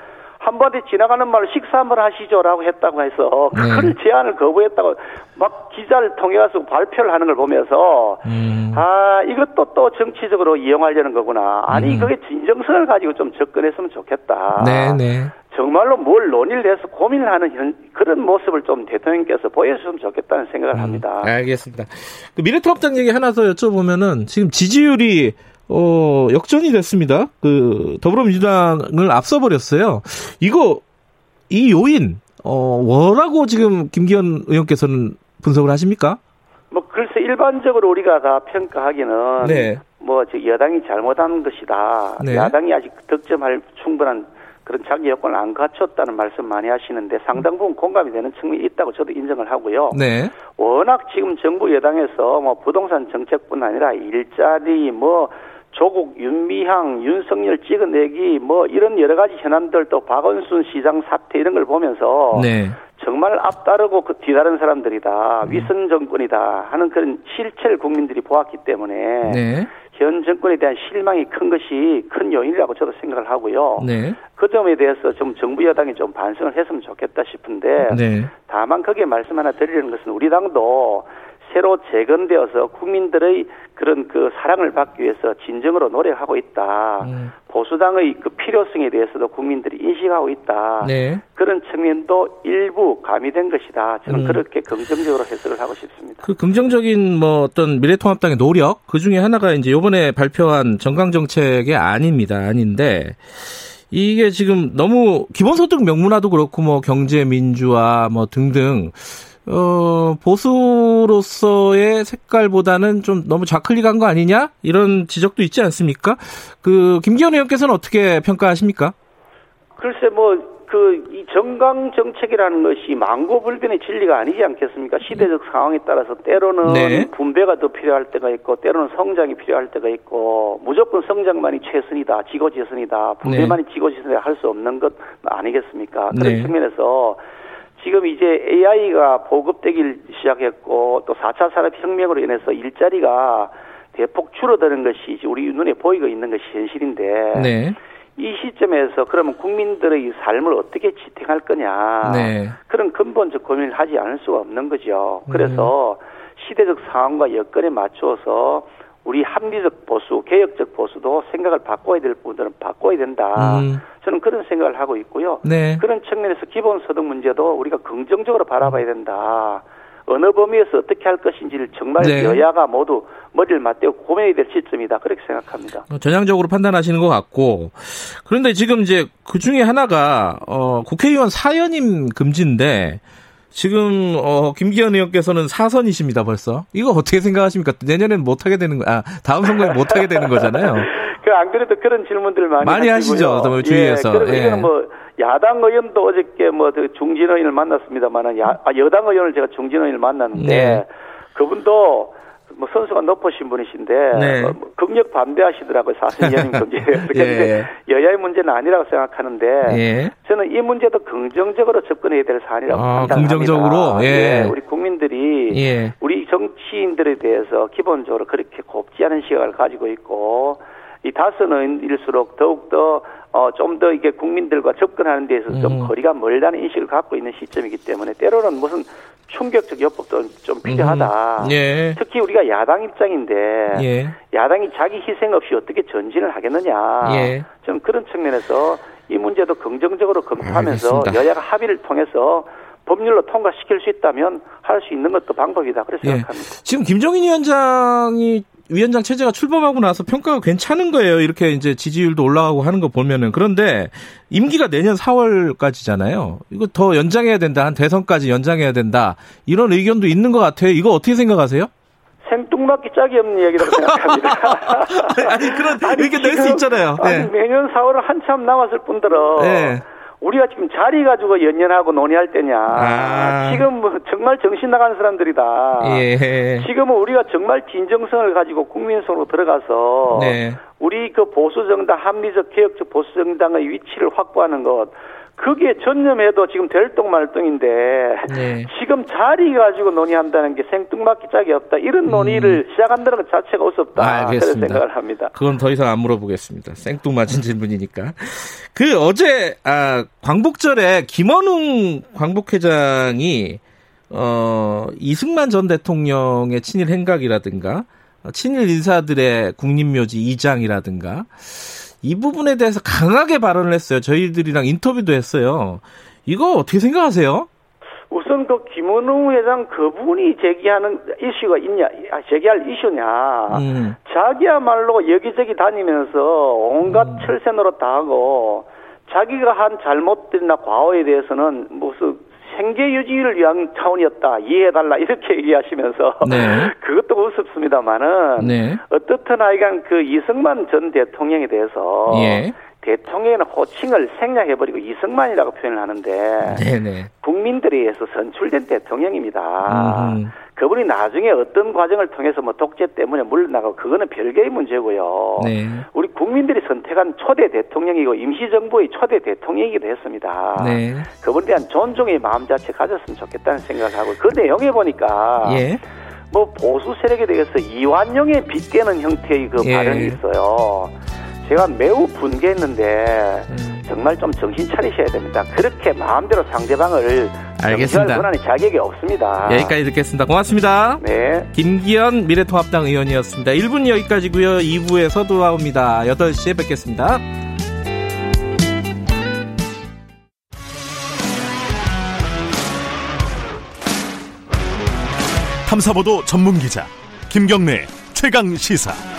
한번에 지나가는 말로 식사 한번 하시죠라고 했다고 해서 그걸 네. 제안을 거부했다고 막 기자를 통해 가서 발표를 하는 걸 보면서 음. 아 이것도 또 정치적으로 이용하려는 거구나 아니 음. 그게 진정성을 가지고 좀 접근했으면 좋겠다. 네네. 네. 정말로 뭘 논의를 해서 고민을 하는 현, 그런 모습을 좀 대통령께서 보여주셨으면 좋겠다는 생각을 음, 합니다. 알겠습니다. 그 미래통합당 얘기 하나 더 여쭤보면은 지금 지지율이 어, 역전이 됐습니다. 그, 더불어민주당을 앞서버렸어요. 이거, 이 요인, 어, 뭐라고 지금 김기현 의원께서는 분석을 하십니까? 뭐, 글쎄, 일반적으로 우리가 다 평가하기는. 네. 뭐, 저 여당이 잘못한 것이다. 네. 야당이 아직 득점할 충분한 그런 자기 여건을 안 갖췄다는 말씀 많이 하시는데 상당 부분 공감이 되는 측면이 있다고 저도 인정을 하고요. 네. 워낙 지금 정부 여당에서 뭐 부동산 정책뿐 아니라 일자리 뭐 조국, 윤미향, 윤석열 찍어내기 뭐 이런 여러 가지 현안들 또 박원순 시장 사태 이런 걸 보면서 네. 정말 앞따르고 그 뒤다른 사람들이다 음. 위선 정권이다 하는 그런 실체를 국민들이 보았기 때문에 네. 현 정권에 대한 실망이 큰 것이 큰 요인이라고 저도 생각을 하고요. 네. 그 점에 대해서 좀 정부 여당이 좀 반성을 했으면 좋겠다 싶은데 네. 다만 거기에 말씀 하나 드리는 것은 우리 당도 새로 재건되어서 국민들의 그런 그 사랑을 받기 위해서 진정으로 노력하고 있다. 음. 보수당의 그 필요성에 대해서도 국민들이 인식하고 있다. 네. 그런 측면도 일부 가미된 것이다. 저는 음. 그렇게 긍정적으로 해석을 하고 싶습니다. 그 긍정적인 뭐 어떤 미래통합당의 노력 그 중에 하나가 이제 이번에 발표한 정강 정책이 아닙니다. 아닌데 이게 지금 너무 기본소득 명문화도 그렇고 뭐 경제 민주화 뭐 등등 어, 보수로서의 색깔보다는 좀 너무 좌클릭한 거 아니냐? 이런 지적도 있지 않습니까? 그, 김기현 의원께서는 어떻게 평가하십니까? 글쎄, 뭐, 그, 이 정강 정책이라는 것이 망고불변의 진리가 아니지 않겠습니까? 시대적 상황에 따라서 때로는 네. 분배가 더 필요할 때가 있고, 때로는 성장이 필요할 때가 있고, 무조건 성장만이 최선이다, 지고지선이다, 분배만이 네. 지고지선이다 할 수 없는 것 아니겠습니까? 그런 네. 측면에서 지금 이제 AI가 보급되기 시작했고 또 4차 산업혁명으로 인해서 일자리가 대폭 줄어드는 것이 우리 눈에 보이고 있는 것이 현실인데 네. 이 시점에서 그러면 국민들의 삶을 어떻게 지탱할 거냐 네. 그런 근본적 고민을 하지 않을 수가 없는 거죠. 그래서 음. 시대적 상황과 여건에 맞추어서 우리 합리적 보수, 개혁적 보수도 생각을 바꿔야 될 부분들은 바꿔야 된다. 음. 저는 그런 생각을 하고 있고요. 네. 그런 측면에서 기본소득 문제도 우리가 긍정적으로 바라봐야 된다. 어느 범위에서 어떻게 할 것인지를 정말 네. 여야가 모두 머리를 맞대고 고민이 될 시점이다 그렇게 생각합니다. 어, 전향적으로 판단하시는 것 같고 그런데 지금 이제 그 중에 하나가 어, 국회의원 사연임 금지인데 지금 어, 김기현 의원께서는 사선이십니다 벌써. 이거 어떻게 생각하십니까? 내년엔 못 하게 되는 거, 아 다음 선거에 못 하게 되는 거잖아요. *laughs* 그 안 그래도 그런 질문들 많이 많이 하시죠, 뭐 주위에서. 예, 예. 뭐 야당 의원도 어저께 뭐그 중진 의원을 만났습니다만은 야, 아, 여당 의원을 제가 중진 의원을 만났는데 네. 그분도 뭐 선수가 높으신 분이신데 네. 뭐, 뭐 극력 반대하시더라고요 사실 연임 금지에 예. 여야의 문제는 아니라고 생각하는데 예. 저는 이 문제도 긍정적으로 접근해야 될 사안이라고 아, 생각합니다. 긍정적으로 예. 예. 우리 국민들이 예. 우리 정치인들에 대해서 기본적으로 그렇게 곱지 않은 시각을 가지고 있고 이 다스는 일수록 더욱더 어, 좀 더 이게 국민들과 접근하는 데에서 음. 좀 거리가 멀다는 인식을 갖고 있는 시점이기 때문에 때로는 무슨 충격적 여법도 좀 필요하다. 음. 예. 특히 우리가 야당 입장인데 예. 야당이 자기 희생 없이 어떻게 전진을 하겠느냐. 예. 좀 그런 측면에서 이 문제도 긍정적으로 검토하면서 알겠습니다. 여야가 합의를 통해서 법률로 통과시킬 수 있다면 할 수 있는 것도 방법이다. 그래서 예. 생각합니다. 지금 김종인 위원장이 위원장 체제가 출범하고 나서 평가가 괜찮은 거예요. 이렇게 이제 지지율도 올라가고 하는 거 보면은 그런데 임기가 내년 4월까지잖아요. 이거 더 연장해야 된다. 한 대선까지 연장해야 된다. 이런 의견도 있는 것 같아요. 이거 어떻게 생각하세요? 생뚱맞기 짝이 없는 얘기라고 생각합니다. *laughs* 아니 그런 아니, 의견 낼수 있잖아요. 네. 아니, 매년 4월 한참 남았을 뿐더러 네. 우리가 지금 자리 가지고 연연하고 논의할 때냐. 아. 지금 뭐 정말 정신 나가는 사람들이다. 예. 지금은 우리가 정말 진정성을 가지고 국민 속으로 들어가서 네. 우리 그 보수 정당 합리적 개혁적 보수 정당의 위치를 확보하는 것 그게 전념해도 지금 될똥 말똥인데 네. 지금 자리 가지고 논의한다는 게 생뚱맞기 짝이 없다. 이런 논의를 음. 시작한다는 것 자체가 어섭다. 알겠습니다. 그런 생각을 합니다. 그건 더 이상 안 물어보겠습니다. 생뚱맞은 질문이니까. 그 어제 아 광복절에 김원웅 광복회장이 어 이승만 전 대통령의 친일 행각이라든가 친일 인사들의 국립묘지 이장이라든가 이 부분에 대해서 강하게 발언을 했어요. 저희들이랑 인터뷰도 했어요. 이거 어떻게 생각하세요? 우선 그 김원웅 회장 그분이 제기하는 이슈가 있냐, 아, 제기할 이슈냐. 음. 자기야말로 여기저기 다니면서 온갖 음. 철새 노릇 다 하고 자기가 한 잘못들이나 과오에 대해서는 무슨 생계 유지를 위한 차원이었다. 이해해달라. 이렇게 *laughs* 얘기하시면서. 네. *laughs* 그것도 우습습니다만은. 네. 어떻든 하여간 그 이승만 전 대통령에 대해서. 예. 대통령의 호칭을 생략해버리고 이승만이라고 표현을 하는데. 네네. 국민들에 의해서 선출된 대통령입니다. 음. 그분이 나중에 어떤 과정을 통해서 뭐 독재 때문에 물러나고 그거는 별개의 문제고요. 네. 우리 국민들이 선택한 초대 대통령이고 임시정부의 초대 대통령이기도 했습니다. 네. 그분에 대한 존중의 마음 자체 가졌으면 좋겠다는 생각하고 그 내용에 보니까 예. 뭐 보수 세력에 대해서 이완용에 빗대는 형태의 그 예. 발언이 있어요. 제가 매우 분개했는데 음. 정말 좀 정신 차리셔야 됩니다. 그렇게 마음대로 상대방을 알겠습니다. 권한이 자격이 없습니다. 여기까지 듣겠습니다. 고맙습니다. 네. 김기현 미래통합당 의원이었습니다. 1분 여기까지고요. 2부에서 돌아옵니다. 8시에 뵙겠습니다. 탐사보도 전문 기자 김경래 최강 시사.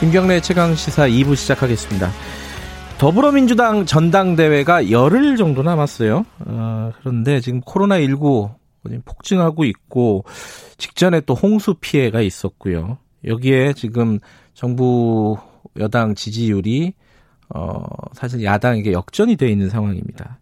김경래 최강 시사 2부 시작하겠습니다. 더불어민주당 전당대회가 열흘 정도 남았어요. 어, 그런데 지금 코로나19 폭증하고 있고 직전에 또 홍수 피해가 있었고요. 여기에 지금 정부 여당 지지율이 어, 사실 야당에게 역전이 되어 있는 상황입니다.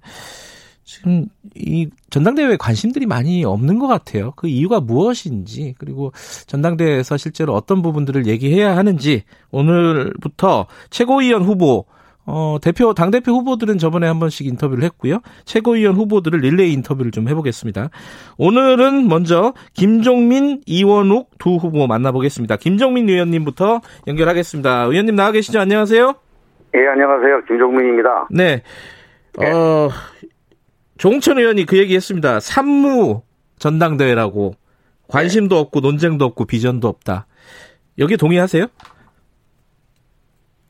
지금 이 전당대회에 관심들이 많이 없는 것 같아요. 그 이유가 무엇인지 그리고 전당대회에서 실제로 어떤 부분들을 얘기해야 하는지 오늘부터 최고위원 후보 어, 대표, 당대표 후보들은 저번에 한 번씩 인터뷰를 했고요. 최고위원 후보들을 릴레이 인터뷰를 좀 해보겠습니다. 오늘은 먼저 김종민, 이원욱 두 후보 만나보겠습니다. 김종민 의원님부터 연결하겠습니다. 의원님 나와 계시죠? 안녕하세요. 예, 안녕하세요. 김종민입니다. 네. 네. 어, 종천 의원이 그 얘기 했습니다. 산무 전당대회라고 관심도 네. 없고 논쟁도 없고 비전도 없다. 여기 동의하세요?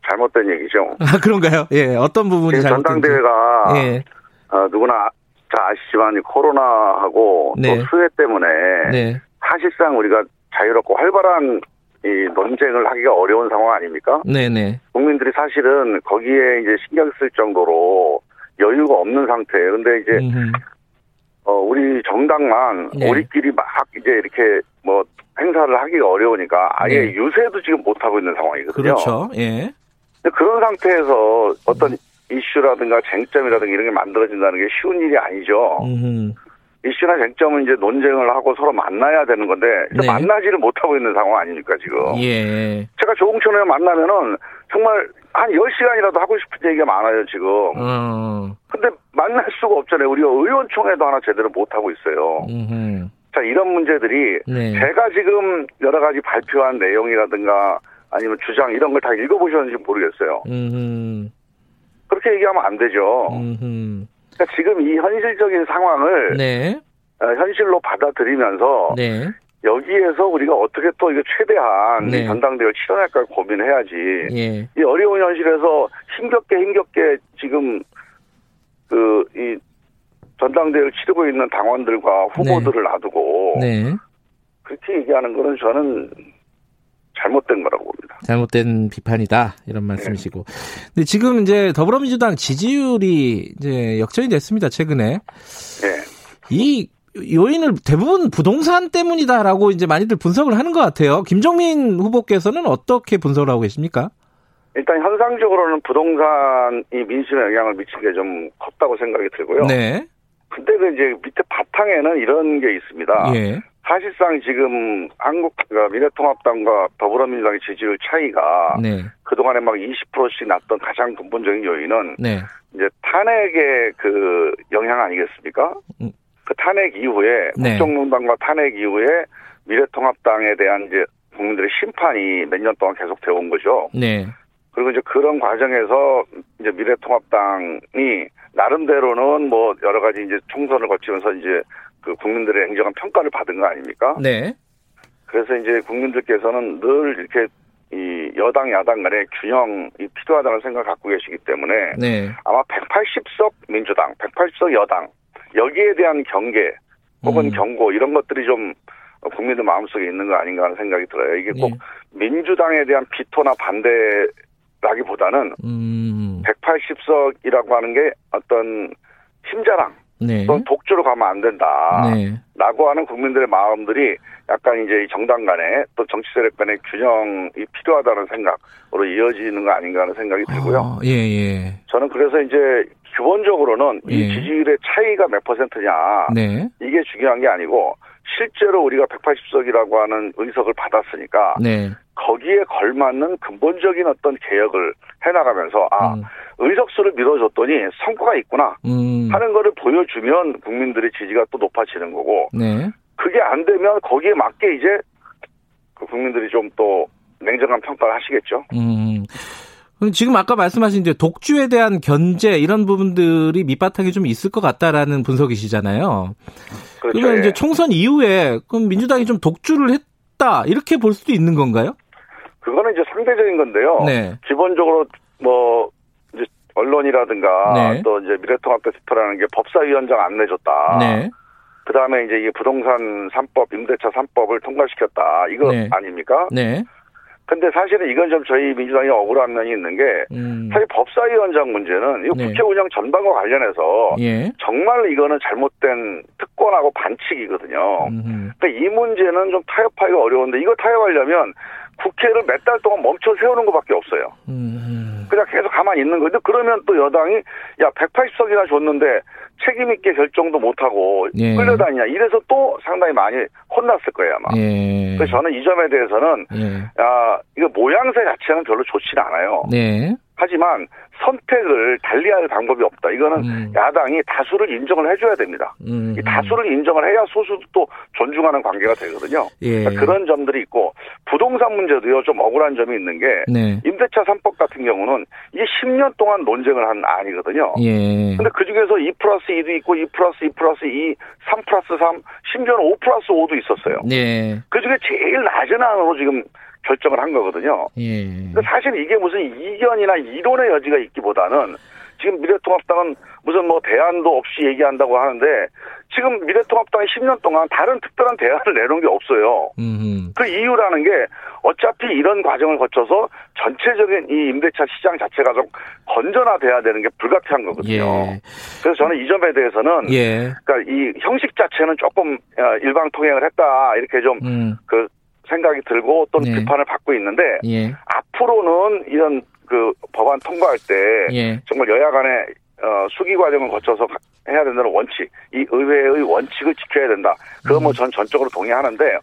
잘못된 얘기죠. *laughs* 아 그런가요? 예, 어떤 부분이 잘못된 전당대회가 예. 어, 누구나 자 아시지만 코로나하고 네. 또 수해 때문에 네. 사실상 우리가 자유롭고 활발한 이 논쟁을 하기가 어려운 상황 아닙니까? 네네. 네. 국민들이 사실은 거기에 이제 신경 쓸 정도로 여유가 없는 상태예요. 근데 이제 음흠. 어 우리 정당만 네. 우리끼리 막 이제 이렇게 뭐 행사를 하기가 어려우니까 아예 네. 유세도 지금 못 하고 있는 상황이거든요. 그렇죠. 예. 그런 상태에서 어떤 음. 이슈라든가 쟁점이라든가 이런 게 만들어진다는 게 쉬운 일이 아니죠. 음흠. 이슈나 쟁점은 이제 논쟁을 하고 서로 만나야 되는 건데 네. 만나지를 못하고 있는 상황 아닙니까 지금. 예. 제가 조홍천에 만나면은 정말 한 10시간이라도 하고 싶은 얘기가 많아요 지금. 어. 근데 만날 수가 없잖아요. 우리가 의원총회도 하나 제대로 못하고 있어요. 음흠. 자 이런 문제들이 네. 제가 지금 여러 가지 발표한 내용이라든가 아니면 주장 이런 걸 다 읽어보셨는지 모르겠어요. 음흠. 그렇게 얘기하면 안 되죠. 음흠. 그러니까 지금 이 현실적인 상황을 네. 어, 현실로 받아들이면서 네. 여기에서 우리가 어떻게 또 이거 최대한 네. 전당대회를 치러낼까 고민해야지. 예. 이 어려운 현실에서 힘겹게 힘겹게 지금 그 이 전당대회를 치르고 있는 당원들과 후보들을 네. 놔두고 네. 그렇게 얘기하는 거는 저는 잘못된 거라고 봅니다. 잘못된 비판이다 이런 말씀이시고. 네. 근데 지금 이제 더불어민주당 지지율이 이제 역전이 됐습니다 최근에. 네. 이 요인을 대부분 부동산 때문이다라고 이제 많이들 분석을 하는 것 같아요. 김종민 후보께서는 어떻게 분석을 하고 계십니까? 일단 현상적으로는 부동산이 민심에 영향을 미친 게 좀 컸다고 생각이 들고요. 네. 근데 그 이제 밑에 바탕에는 이런 게 있습니다. 예. 사실상 지금 한국 그러니까 미래통합당과 더불어민주당의 지지율 차이가 네. 그동안에 막 20%씩 났던 가장 근본적인 요인은 네. 이제 탄핵의 그 영향 아니겠습니까? 음. 그 탄핵 이후에 네. 국정농단과 탄핵 이후에 미래통합당에 대한 이제 국민들의 심판이 몇 년 동안 계속 되어 온 거죠. 네. 그리고 이제 그런 과정에서 이제 미래통합당이 나름대로는 뭐 여러 가지 이제 총선을 거치면서 이제 그 국민들의 행정한 평가를 받은 거 아닙니까? 네. 그래서 이제 국민들께서는 늘 이렇게 이 여당 야당 간의 균형이 필요하다는 생각을 갖고 계시기 때문에 네. 아마 180석 민주당, 180석 여당 여기에 대한 경계 혹은 음. 경고 이런 것들이 좀 국민들 마음속에 있는 거 아닌가 하는 생각이 들어요. 이게 꼭 네. 민주당에 대한 비토나 반대라기보다는 음. 180석이라고 하는 게 어떤 힘자랑 네. 또 독주로 가면 안 된다. 네. 라고 하는 국민들의 마음들이 약간 이제 정당 간에 또 정치 세력 간의 균형이 필요하다는 생각으로 이어지는 거 아닌가 하는 생각이 들고요. 아, 예, 예. 저는 그래서 이제 기본적으로는 예. 이 지지율의 차이가 몇 퍼센트냐. 네. 이게 중요한 게 아니고 실제로 우리가 180석이라고 하는 의석을 받았으니까 네. 거기에 걸맞는 근본적인 어떤 개혁을 해나가면서 아 음. 의석수를 밀어줬더니 성과가 있구나 음. 하는 거를 보여주면 국민들의 지지가 또 높아지는 거고 네. 그게 안 되면 거기에 맞게 이제 그 국민들이 좀 또 냉정한 평가를 하시겠죠. 음. 지금 아까 말씀하신 이제 독주에 대한 견제 이런 부분들이 밑바탕에 좀 있을 것 같다라는 분석이시잖아요. 그렇죠. 그러면 이제 예. 총선 이후에 그럼 민주당이 좀 독주를 했다 이렇게 볼 수도 있는 건가요? 그거는 이제 상대적인 건데요. 네. 기본적으로 뭐 이제 언론이라든가 네. 또 이제 미래통합당 대표라는 게 법사위원장 안 내줬다. 네. 그 다음에 이제 이 부동산 3법, 임대차 3법을 통과시켰다. 이거 네. 아닙니까? 네. 근데 사실은 이건 좀 저희 민주당이 억울한 면이 있는 게 음. 사실 법사위원장 문제는 이 네. 국회 운영 전반과 관련해서 예. 정말 이거는 잘못된 특권하고 반칙이거든요. 음. 그러니까 이 문제는 좀 타협하기가 어려운데 이거 타협하려면 국회를 몇 달 동안 멈춰 세우는 것밖에 없어요. 음. 그냥 계속 가만히 있는 거죠. 그러면 또 여당이 야 180석이나 줬는데 책임 있게 결정도 못 하고 예. 끌려다니냐 이래서 또 상당히 많이 혼났을 거예요 아마. 예. 그래서 저는 이 점에 대해서는 예. 아 이거 모양새 자체는 별로 좋지는 않아요. 네. 하지만 선택을 달리할 방법이 없다. 이거는 음. 야당이 다수를 인정을 해줘야 됩니다. 음. 이 다수를 인정을 해야 소수도 또 존중하는 관계가 되거든요. 예. 그러니까 그런 점들이 있고 부동산 문제도요 좀 억울한 점이 있는 게 네. 임대차 3법 같은 경우는 이게 10년 동안 논쟁을 한 안이거든요. 예. 근데 그 중에서 2 플러스 2도 있고 2 플러스 2 플러스 2, 3 플러스 3, 심지어는 5 플러스 5도 있었어요. 네. 그 중에 제일 낮은 안으로 지금 결정을 한 거거든요. 예. 사실 이게 무슨 이견이나 이론의 여지가 있기보다는 지금 미래통합당은 무슨 뭐 대안도 없이 얘기한다고 하는데 지금 미래통합당이 10년 동안 다른 특별한 대안을 내놓은 게 없어요. 음흠. 그 이유라는 게 어차피 이런 과정을 거쳐서 전체적인 이 임대차 시장 자체가 좀 건전화돼야 되는 게 불가피한 거거든요. 예. 그래서 저는 이 점에 대해서는 예. 그러니까 이 형식 자체는 조금 어, 일방 통행을 했다 이렇게 좀그 음. 그 생각이 들고 또는 예. 비판을 받고 있는데 예. 앞으로는 이런 그 법안 통과할 때 예. 정말 여야 간의 어, 수기 과정을 거쳐서 해야 된다는 원칙, 이 의회의 원칙을 지켜야 된다. 그거 뭐전 음. 전적으로 동의하는데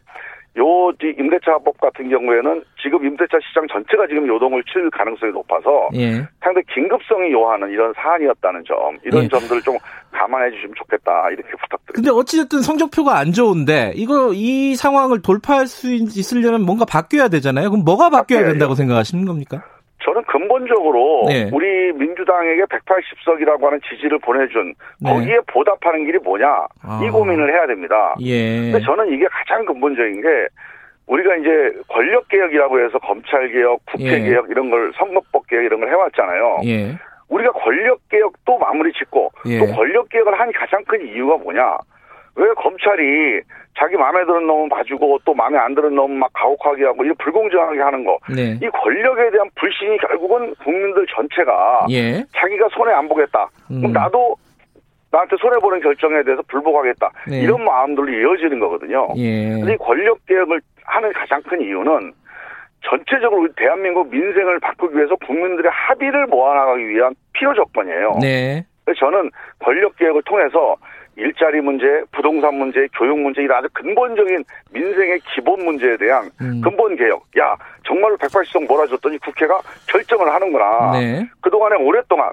요 임대차법 같은 경우에는 지금 임대차 시장 전체가 지금 요동을 칠 가능성이 높아서 예. 상당히 긴급성이 요하는 이런 사안이었다는 점 이런 예. 점들을 좀 감안해 주시면 좋겠다 이렇게 부탁드립니다. 근데 어찌됐든 성적표가 안 좋은데 이거 이 상황을 돌파할 수 있으려면 뭔가 바뀌어야 되잖아요. 그럼 뭐가 바뀌어야 바뀌어야죠. 된다고 생각하시는 겁니까? 저는 근본적으로 네. 우리 민주당에게 180석이라고 하는 지지를 보내준 네. 거기에 보답하는 길이 뭐냐 아. 이 고민을 해야 됩니다. 예. 근데 저는 이게 가장 근본적인 게 우리가 이제 권력 개혁이라고 해서 검찰 개혁, 국회 예. 개혁 이런 걸 선거법 개혁 이런 걸 해왔잖아요. 예. 우리가 권력 개혁도 마무리 짓고 예. 또 권력 개혁을 한 가장 큰 이유가 뭐냐? 왜 검찰이 자기 마음에 드는 놈은 봐주고 또 마음에 안 드는 놈은 막 가혹하게 하고 이 불공정하게 하는 거. 네. 이 권력에 대한 불신이 결국은 국민들 전체가 예. 자기가 손해 안 보겠다. 음. 그럼 나도 나한테 손해 보는 결정에 대해서 불복하겠다. 네. 이런 마음들로 이어지는 거거든요. 예. 이 권력 개혁을 하는 가장 큰 이유는 전체적으로 우리 대한민국 민생을 바꾸기 위해서 국민들의 합의를 모아나가기 위한 필요 조건이에요. 네. 그래서 저는 권력 개혁을 통해서 일자리 문제, 부동산 문제, 교육 문제 이런 아주 근본적인 민생의 기본 문제에 대한 음. 근본 개혁. 야 정말로 180석 몰아줬더니 국회가 결정을 하는구나. 네. 그동안에 오랫동안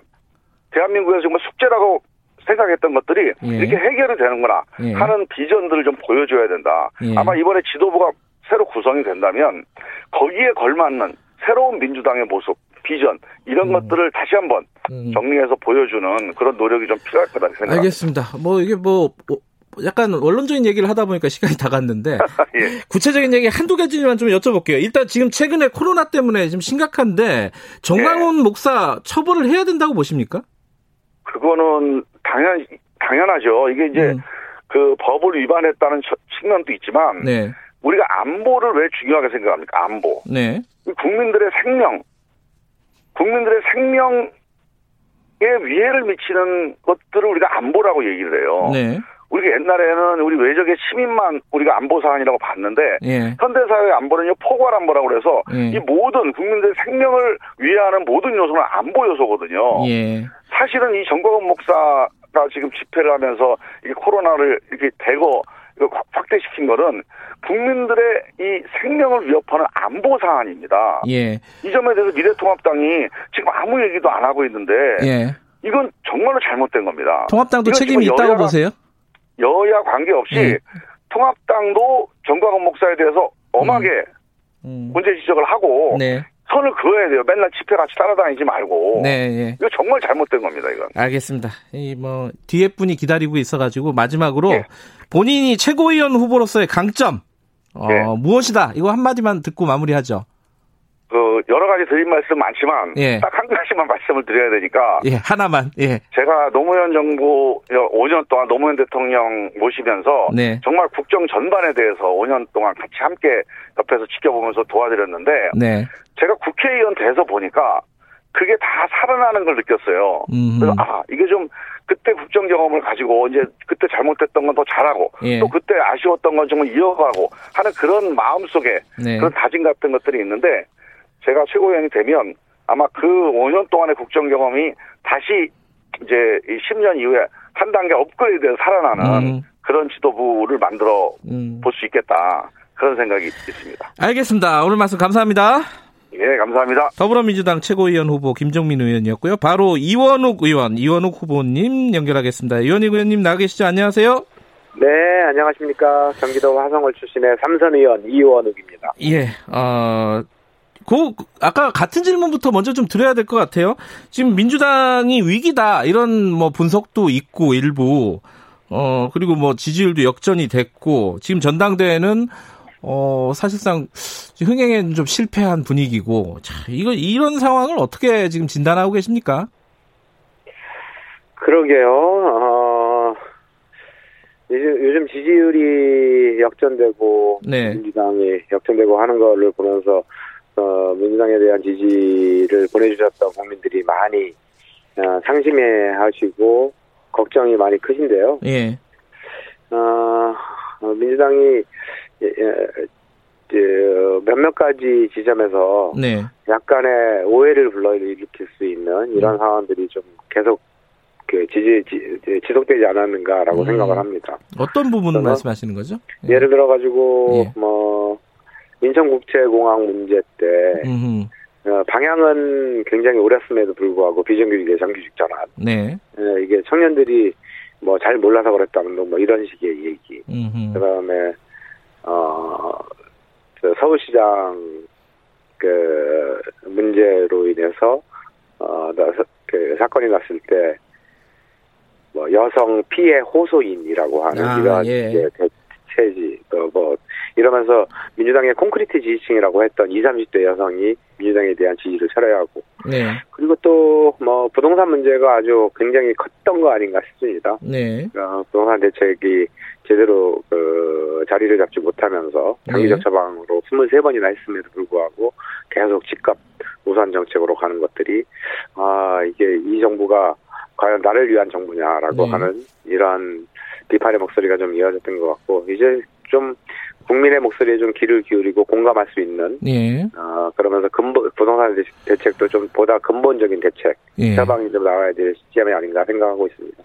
대한민국에서 정말 숙제라고 생각했던 것들이 예. 이렇게 해결이 되는구나 예. 하는 비전들을 좀 보여줘야 된다. 예. 아마 이번에 지도부가 새로 구성이 된다면 거기에 걸맞는 새로운 민주당의 모습, 비전 이런 음. 것들을 다시 한번 음. 정리해서 보여주는 그런 노력이 좀 필요할 거다 생각합니다. 알겠습니다. 뭐 이게 뭐, 뭐 약간 원론적인 얘기를 하다 보니까 시간이 다 갔는데 *laughs* 예. 구체적인 얘기 한두 가지만 좀 여쭤볼게요. 일단 지금 최근에 코로나 때문에 지금 심각한데 정광훈 예. 목사 처벌을 해야 된다고 보십니까? 그거는 당연 당연하죠. 이게 이제 음. 그 법을 위반했다는 측면도 있지만 네. 우리가 안보를 왜 중요하게 생각합니까? 안보. 네. 국민들의 생명, 국민들의 생명에 위해를 미치는 것들을 우리가 안보라고 얘기를 해요. 네. 우리가 옛날에는 우리 외적의 시민만 우리가 안보 사안이라고 봤는데 예. 현대 사회의 안보는요 포괄 안보라고 그래서 예. 이 모든 국민들의 생명을 위해하는 모든 요소는 안보 요소거든요. 예. 사실은 이 정광훈 목사가 지금 집회를 하면서 이 코로나를 이렇게 대거 확대시킨 것은 국민들의 이 생명을 위협하는 안보 사안입니다. 예. 이 점에 대해서 미래통합당이 지금 아무 얘기도 안 하고 있는데 예. 이건 정말로 잘못된 겁니다. 통합당도 책임이 있다고 여야, 보세요? 여야 관계없이 예. 통합당도 정광훈 목사에 대해서 엄하게 음. 음. 문제 지적을 하고 네. 선을 그어야 돼요. 맨날 집회 같이 따라다니지 말고. 네, 예. 이거 정말 잘못된 겁니다, 이건. 알겠습니다. 이 뭐 뒤에 분이 기다리고 있어가지고 마지막으로 예. 본인이 최고위원 후보로서의 강점 어, 예. 무엇이다? 이거 한마디만 듣고 마무리하죠. 그 여러 가지 드린 말씀 많지만 예. 딱한 가지만 말씀을 드려야 되니까 예 하나만 예 제가 노무현 정부 5년 동안 노무현 대통령 모시면서 네. 정말 국정 전반에 대해서 5년 동안 같이 함께 옆에서 지켜보면서 도와드렸는데 네. 제가 국회의원 돼서 보니까 그게 다 살아나는 걸 느꼈어요. 음흠. 그래서 아 이게 좀 그때 국정 경험을 가지고 이제 그때 잘못했던 건 더 잘하고 예. 또 그때 아쉬웠던 건 좀 이어가고 하는 그런 마음 속에 네. 그런 다짐 같은 것들이 있는데 제가 최고위원이 되면 아마 그 5년 동안의 국정 경험이 다시 이제 10년 이후에 한 단계 업그레이드해서 살아나는 음. 그런 지도부를 만들어 음. 볼수 있겠다. 그런 생각이 있습니다. 알겠습니다. 오늘 말씀 감사합니다. 예, 감사합니다. 더불어민주당 최고위원 후보 김종민 의원이었고요. 바로 이원욱 의원, 이원욱 후보님 연결하겠습니다. 이원욱 의원님 나와 계시죠? 안녕하세요. 네, 안녕하십니까. 경기도 화성을 출신의 삼선 의원 이원욱입니다. 예, 어, 그 아까 같은 질문부터 먼저 좀 드려야 될 것 같아요. 지금 민주당이 위기다 이런 뭐 분석도 있고 일부 어 그리고 뭐 지지율도 역전이 됐고 지금 전당대회는 어 사실상 흥행에 좀 실패한 분위기고 자 이거 이런 상황을 어떻게 지금 진단하고 계십니까? 그러게요. 어, 요즘 지지율이 역전되고 네. 민주당이 역전되고 하는 거를 보면서 어, 민주당에 대한 지지를 보내주셨던 국민들이 많이 어, 상심해하시고 걱정이 많이 크신데요. 예. 어, 어 민주당이 예, 예, 몇몇 가지 지점에서 네. 약간의 오해를 불러일으킬 수 있는 이런 음. 상황들이 좀 계속 그 지지, 지, 지속되지 않았는가라고 음. 생각을 합니다. 어떤 부분을 말씀하시는 거죠? 예. 를 들어 가지고 예. 뭐 인천국제공항 문제 때 어, 방향은 굉장히 옳았음에도 불구하고 비정규직의 정규직 전환. 네. 예, 이게 청년들이 뭐 잘 몰라서 그랬다면 뭐 이런 식의 얘기. 음흠. 그다음에 어 서울시장 그 문제로 인해서 어그 사건이 났을 때 뭐 여성 피해 호소인이라고 하는 아, 이런 예. 대 체지 또뭐 이러면서 민주당의 콘크리트 지지층이라고 했던 20, 30대 여성이 민주당에 대한 지지를 철회야 하고 네. 그리고 또 뭐 부동산 문제가 아주 굉장히 컸던 거 아닌가 싶습니다. 네. 어, 부동산 대책이 제대로 그 자리를 잡지 못하면서 장기적 네. 처방으로 23번이나 했음에도 불구하고 계속 집값 우선 정책으로 가는 것들이 아 이게 이 정부가 과연 나를 위한 정부냐라고 네. 하는 이러한 비판의 목소리가 좀 이어졌던 것 같고 이제 좀 국민의 목소리에 좀 귀를 기울이고 공감할 수 있는 예. 어, 그러면서 근본 부동산 대책도 좀 보다 근본적인 대책 예. 처방이 좀 나와야 될 시점이 아닌가 생각하고 있습니다.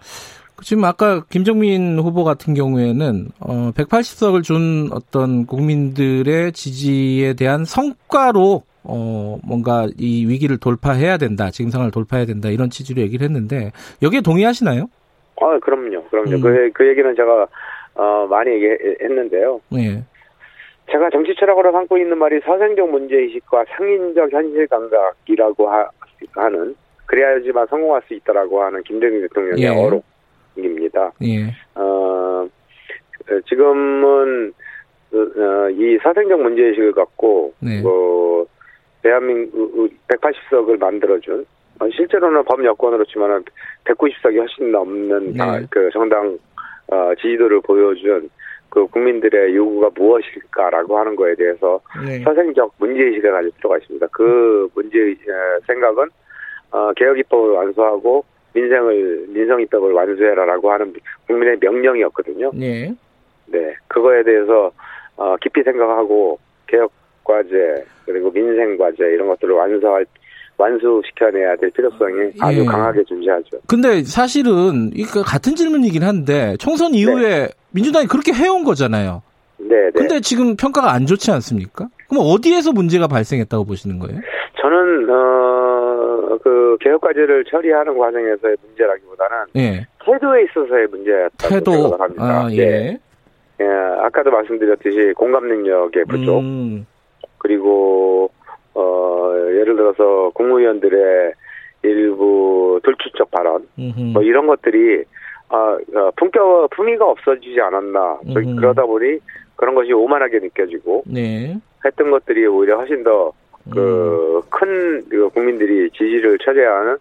지금 아까 김정민 후보 같은 경우에는 어 180석을 준 어떤 국민들의 지지에 대한 성과로 어 뭔가 이 위기를 돌파해야 된다, 지금 상황을 돌파해야 된다 이런 취지로 얘기를 했는데 여기에 동의하시나요? 아 그럼요, 그럼요. 음. 그, 그 얘기는 제가 어, 많이 얘기했는데요. 네. 제가 정치 철학으로 삼고 있는 말이 사생적 문제의식과 상인적 현실 감각이라고 하, 는 그래야지만 성공할 수 있다라고 하는 김대중 대통령의 예. 어록입니다. 예. 어, 지금은 어, 이 사생적 문제의식을 갖고 네. 뭐 대한민국 180석을 만들어준 어, 실제로는 범여권으로 치면은 190석이 훨씬 넘는 네. 그 정당 어, 지지도를 보여준 그 국민들의 요구가 무엇일까라고 하는 거에 대해서 네. 선생적 문제의식을 가질 필요가 있습니다. 그 문제 생각은 어, 개혁 입법을 완수하고 민생을 민성 입법을 완수해라라고 하는 국민의 명령이었거든요. 네. 네. 그거에 대해서 어, 깊이 생각하고 개혁 과제 그리고 민생 과제 이런 것들을 완수할 완수시켜내야 될 필요성이 아주 예. 강하게 존재하죠. 근데 사실은 이거 같은 질문이긴 한데 총선 이후에 네. 민주당이 그렇게 해온 거잖아요. 네, 네. 근데 지금 평가가 안 좋지 않습니까? 그럼 어디에서 문제가 발생했다고 보시는 거예요? 저는 어 그 개혁 과제를 처리하는 과정에서의 문제라기보다는 예. 태도에 있어서의 문제였다고 태도. 생각합니다. 아, 예. 네. 예. 아까도 말씀드렸듯이 공감 능력의 부족 음. 그리고 어, 예를 들어서 국무위원들의 일부 돌출적 발언, 음흠. 뭐 이런 것들이 아, 어, 품격, 품위가 없어지지 않았나. 음흠. 그러다 보니 그런 것이 오만하게 느껴지고 네. 했던 것들이 오히려 훨씬 더 그큰 음. 그 국민들이 지지를 처해야 하는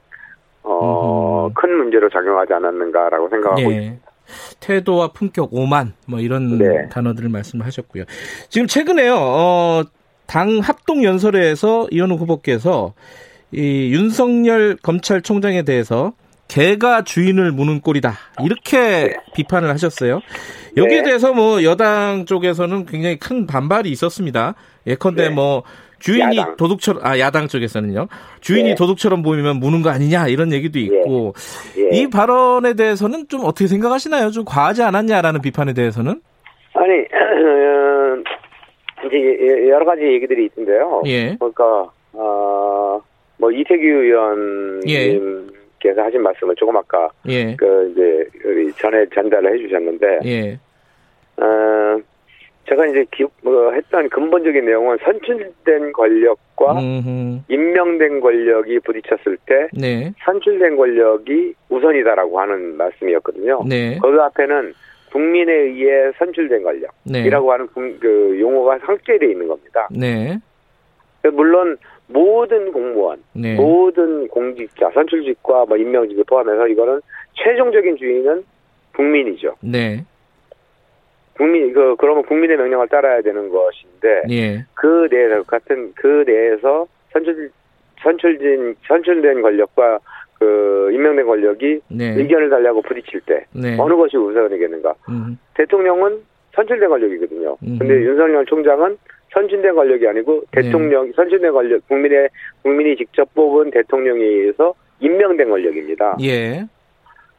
어, 큰 문제로 작용하지 않았는가라고 생각하고 네. 있습니다. 태도와 품격, 오만 뭐 이런 네. 단어들을 말씀하셨고요. 지금 최근에요. 어, 당 합동 연설회에서 이현우 후보께서 이 윤석열 검찰총장에 대해서 개가 주인을 무는 꼴이다 이렇게 비판을 하셨어요. 여기에 네. 대해서 뭐 여당 쪽에서는 굉장히 큰 반발이 있었습니다. 예컨대 네. 뭐 주인이 야당. 도둑처럼 아 야당 쪽에서는요 주인이 네. 도둑처럼 보이면 무는 거 아니냐 이런 얘기도 있고 예. 이 발언에 대해서는 좀 어떻게 생각하시나요? 좀 과하지 않았냐라는 비판에 대해서는 아니 *clears throat* 어, 이제 여러 가지 얘기들이 있던데요. 예. 그러니까 어 뭐 이태규 의원님께서 예. 하신 말씀을 조금 아까 예. 그 이제 우리 전에 전달을 해주셨는데, 예. 어 제가 이제 기, 뭐 했던 근본적인 내용은 선출된 권력과 음흠. 임명된 권력이 부딪혔을 때 네. 선출된 권력이 우선이다라고 하는 말씀이었거든요. 네. 그 앞에는 국민에 의해 선출된 권력이라고 네. 하는 그 용어가 상쇄되어 있는 겁니다. 네. 물론 모든 공무원, 네. 모든 공직자, 선출직과 뭐 임명직을 포함해서 이거는 최종적인 주인은 국민이죠. 네. 국민 그 그러면 국민의 명령을 따라야 되는 것인데 예. 그 내에서 같은 그 내에서 선출 선출된 선출된 권력과 그 임명된 권력이 네. 의견을 달리하고 부딪힐 때 네. 어느 것이 우선이겠는가? 음. 대통령은 선출된 권력이거든요. 음. 근데 윤석열 총장은 선출된 권력이 아니고 네. 대통령 네. 선출된 권력 국민의 국민이 직접 뽑은 대통령에 의해서 임명된 권력입니다. 예.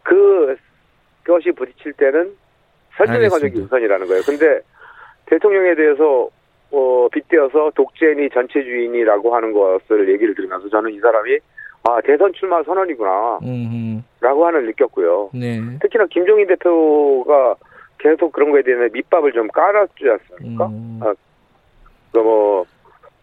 그 그것이 부딪힐 때는 선출된 권력이 우선이라는 거예요. 근데 대통령에 대해서 어, 빗대어서 독재니 전체주의니라고 하는 것을 얘기를 들으면서 저는 이 사람이 아 대선 출마 선언이구나 음흠. 라고 하는 느꼈고요. 네. 특히나 김종인 대표가 계속 그런 거에 대해 밑밥을 좀 깔아주지 않습니까? 음. 아, 뭐,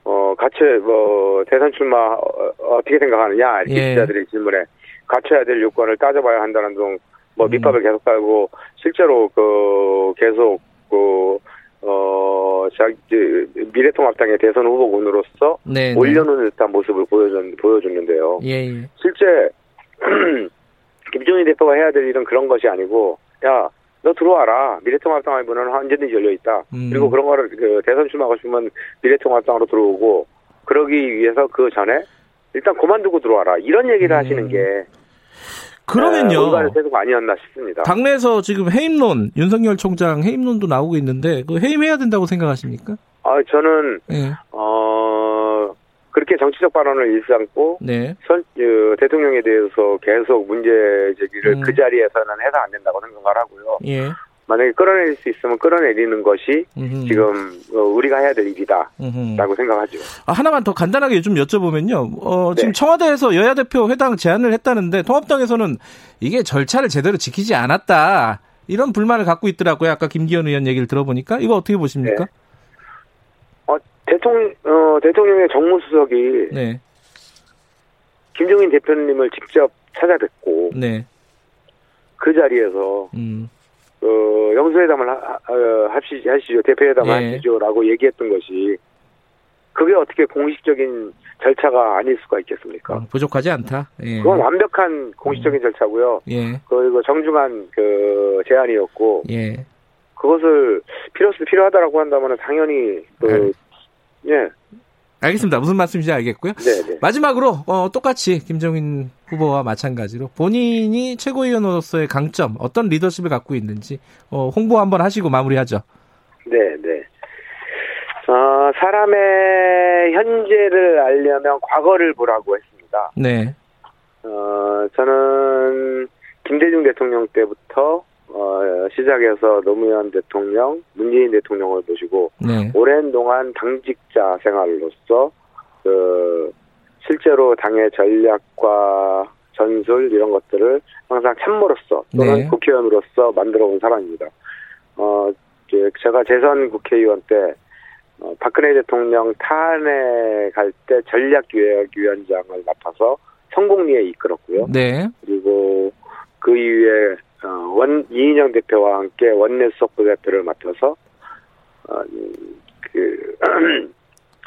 어, 같이, 뭐, 대선 출마, 어, 떻게 생각하느냐, 이렇게 예. 기자들의 질문에 갖춰야 될 요건을 따져봐야 한다는 등, 뭐, 음. 밑밥을 음. 계속 깔고, 실제로 그, 계속, 그, 어, 자, 미래통합당의 대선 후보군으로서 네, 네. 올려놓은 듯한 모습을 보여줬, 보여줬는데요. 예, 예. 실제, *clears throat* 김종인 대표가 해야 될 일은 그런 것이 아니고, 야, 너 들어와라. 미래통합당 의 문은 언제든지 열려 있다. 음. 그리고 그런 거를 그 대선 출마하고 싶으면 미래통합당으로 들어오고 그러기 위해서 그 전에 일단 그만두고 들어와라. 이런 얘기를 음. 하시는 게 그러면요. 올바른 태도가 아니었나 싶습니다. 당내에서 지금 해임론 윤석열 총장 해임론도 나오고 있는데 그 해임해야 된다고 생각하십니까? 아 저는 네. 어 그렇게 정치적 발언을 일삼고 네. 선, 그, 대통령에 대해서 계속 문제 제기를 음. 그 자리에서는 해서 안 된다고 생각을 하고요. 예. 만약에 끌어낼 수 있으면 끌어내리는 것이 음흠. 지금 어, 우리가 해야 될 일이다라고 생각하죠. 아, 하나만 더 간단하게 좀 여쭤보면요. 어, 네. 지금 청와대에서 여야 대표 회당 제안을 했다는데 통합당에서는 이게 절차를 제대로 지키지 않았다 이런 불만을 갖고 있더라고요. 아까 김기현 의원 얘기를 들어보니까 이거 어떻게 보십니까? 네. 어, 대통령 어, 대통령의 정무수석이 네. 김종인 대표님을 직접 찾아뵙고 네. 그 자리에서 음. 어, 영수회담을 하, 어, 하시, 하시죠. 대표회담을 예. 하시죠 라고 얘기했던 것이 그게 어떻게 공식적인 절차가 아닐 수가 있겠습니까? 어, 부족하지 않다. 예. 그건 완벽한 공식적인 음. 절차고요. 예. 그리고 정중한 그 제안이었고 예. 그것을 필요 필요하다라고 한다면 당연히 그 예. 알겠습니다. 무슨 말씀인지 알겠고요. 네네. 네. 마지막으로 어, 똑같이 김정인 후보와 마찬가지로 본인이 최고위원으로서의 강점, 어떤 리더십을 갖고 있는지 어, 홍보 한번 하시고 마무리하죠. 네, 네. 어, 사람의 현재를 알려면 과거를 보라고 했습니다. 네. 어, 저는 김대중 대통령 때부터 어, 시작해서 노무현 대통령, 문재인 대통령을 보시고 네. 오랜 동안 당직자 생활로서 그 실제로 당의 전략과 전술 이런 것들을 항상 참모로서 또는 네. 국회의원으로서 만들어 온 사람입니다. 어, 제가 재선 국회의원 때 어, 박근혜 대통령 탄핵할 때 전략기획위원장을 맡아서 성공리에 이끌었고요. 네. 그리고 그 이후에 어, 원 이인영 대표와 함께 원내 수석 부대표를 맡아서 어, 그 *clears throat*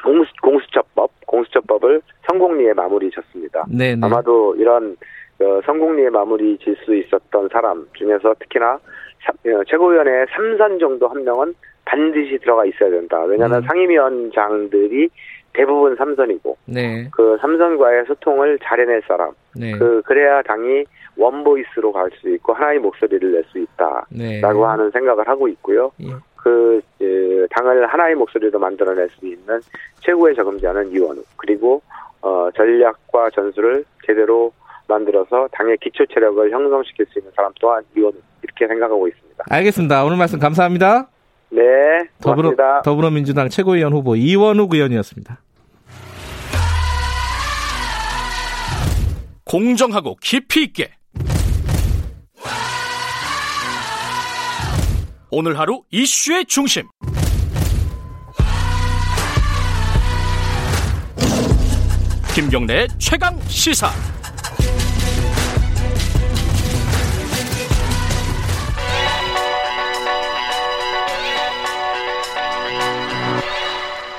공수, 공수처법 공수처법을 성공리에 마무리 졌습니다. 네, 네. 아마도 이런 어, 성공리에 마무리 질 수 있었던 사람 중에서 특히나 사, 어, 최고위원회 3선 정도 한 명은 반드시 들어가 있어야 된다. 왜냐하면 음. 상임위원장들이 대부분 삼선이고 네. 그 삼선과의 소통을 잘해낼 사람 네. 그 그래야 당이 원보이스로 갈 수 있고 하나의 목소리를 낼 수 있다라고 네. 하는 생각을 하고 있고요. 예. 그 예, 당을 하나의 목소리로 만들어낼 수 있는 최고의 적임자는 이원우 그리고 어, 전략과 전술을 제대로 만들어서 당의 기초 체력을 형성시킬 수 있는 사람 또한 이원우 이렇게 생각하고 있습니다. 알겠습니다. 오늘 말씀 감사합니다. 네, 고맙습니다. 더불어, 더불어민주당 최고위원 후보 이원우 의원이었습니다. 공정하고 깊이 있게 오늘 하루 이슈의 중심 김경래 최강 시사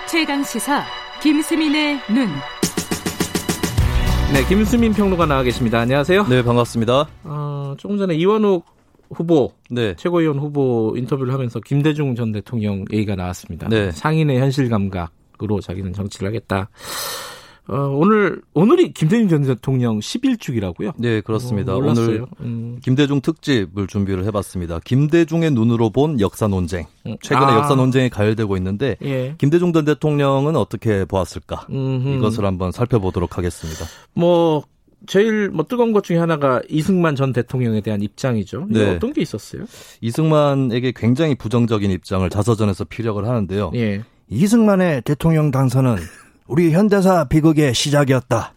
최강 시사 김수민의 눈. 네, 김수민 평론가 나와 계십니다. 안녕하세요. 네, 반갑습니다. 어, 조금 전에 이원욱 후보, 네. 최고위원 후보 인터뷰를 하면서 김대중 전 대통령 얘기가 나왔습니다. 네. 상인의 현실 감각으로 자기는 정치를 하겠다. 어, 오늘 오늘이 김대중 전 대통령 10일축이라고요? 네, 그렇습니다. 어, 오늘 음. 김대중 특집을 준비를 해봤습니다. 김대중의 눈으로 본 역사 논쟁. 음. 최근에 아. 역사 논쟁이 가열되고 있는데 예. 김대중 전 대통령은 어떻게 보았을까? 음흠. 이것을 한번 살펴보도록 하겠습니다. 뭐 제일 뭐 뜨거운 것 중에 하나가 이승만 전 대통령에 대한 입장이죠. 네. 어떤 게 있었어요? 이승만에게 굉장히 부정적인 입장을 자서전에서 피력을 하는데요. 예. 이승만의 대통령 당선은 우리 현대사 비극의 시작이었다.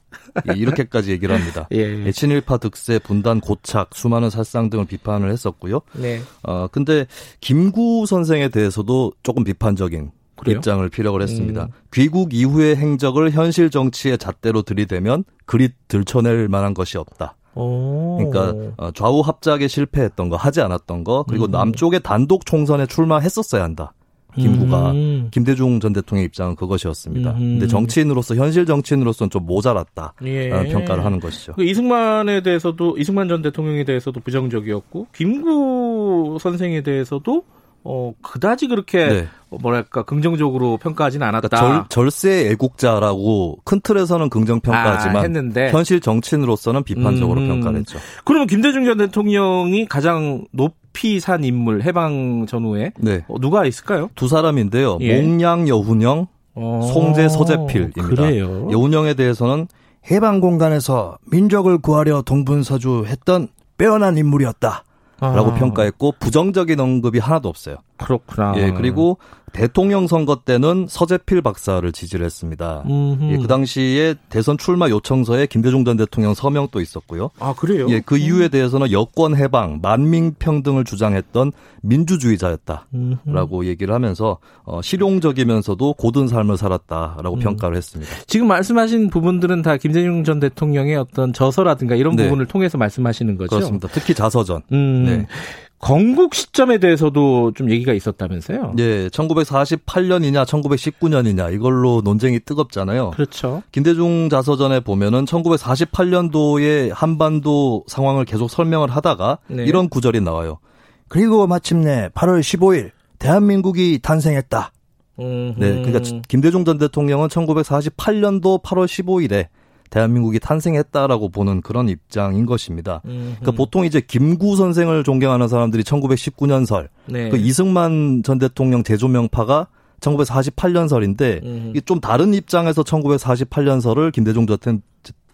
예, 이렇게까지 얘기를 합니다. *laughs* 예. 예. 친일파 득세, 분단 고착, 수많은 살상 등을 비판을 했었고요. 네. 어 근데 김구 선생에 대해서도 조금 비판적인 그래요? 입장을 피력을 했습니다. 음. 귀국 이후의 행적을 현실 정치의 잣대로 들이대면 그리 들춰낼 만한 것이 없다. 오. 그러니까 어, 좌우 합작에 실패했던 거, 하지 않았던 거, 그리고 음. 남쪽의 단독 총선에 출마했었어야 한다. 김구가 음. 김대중 전 대통령 입장은 그것이었습니다. 음. 근데 정치인으로서 현실 정치인으로서는 좀 모자랐다 예. 평가를 하는 것이죠. 그 이승만에 대해서도 이승만 전 대통령에 대해서도 부정적이었고 김구 선생에 대해서도 어 그다지 그렇게 네. 뭐랄까 긍정적으로 평가하지는 않았다. 그러니까 절, 세 애국자라고 큰 틀에서는 긍정 평가하지만 아, 했는데. 현실 정치인으로서는 비판적으로 음. 평가를 했죠. 그러면 김대중 전 대통령이 가장 높이 산 인물 해방 전후에 네. 어, 누가 있을까요? 두 사람인데요. 예. 몽양 여훈영, 어, 송재 서재필입니다. 그래요? 여훈영에 대해서는 해방 공간에서 민족을 구하려 동분서주했던 빼어난 인물이었다. 라고 아. 평가했고 부정적인 언급이 하나도 없어요. 그렇구나. 예, 그리고 대통령 선거 때는 서재필 박사를 지지를 했습니다. 예, 그 당시에 대선 출마 요청서에 김대중 전 대통령 서명도 있었고요. 아, 그래요? 예, 그 이유에 대해서는 여권 해방, 만민 평등을 주장했던 민주주의자였다라고 음흠. 얘기를 하면서 어, 실용적이면서도 고든 삶을 살았다라고 음. 평가를 했습니다. 지금 말씀하신 부분들은 다 김대중 전 대통령의 어떤 저서라든가 이런 네. 부분을 통해서 말씀하시는 거죠. 그렇습니다. 특히 자서전. 음. 네. 건국 시점에 대해서도 좀 얘기가 있었다면서요? 네, 1948년이냐 1919년이냐 이걸로 논쟁이 뜨겁잖아요. 그렇죠. 김대중 자서전에 보면은 1948년도에 한반도 상황을 계속 설명을 하다가 네. 이런 구절이 나와요. 그리고 마침내 8월 15일 대한민국이 탄생했다. 음흠. 네, 그러니까 김대중 전 대통령은 1948년도 8월 15일에 대한민국이 탄생했다라고 보는 그런 입장인 것입니다. 그러니까 보통 이제 김구 선생을 존경하는 사람들이 1919년설, 네. 그 이승만 전 대통령 대조명파가 1948년설인데 이게 좀 다른 입장에서 1948년설을 김대중 전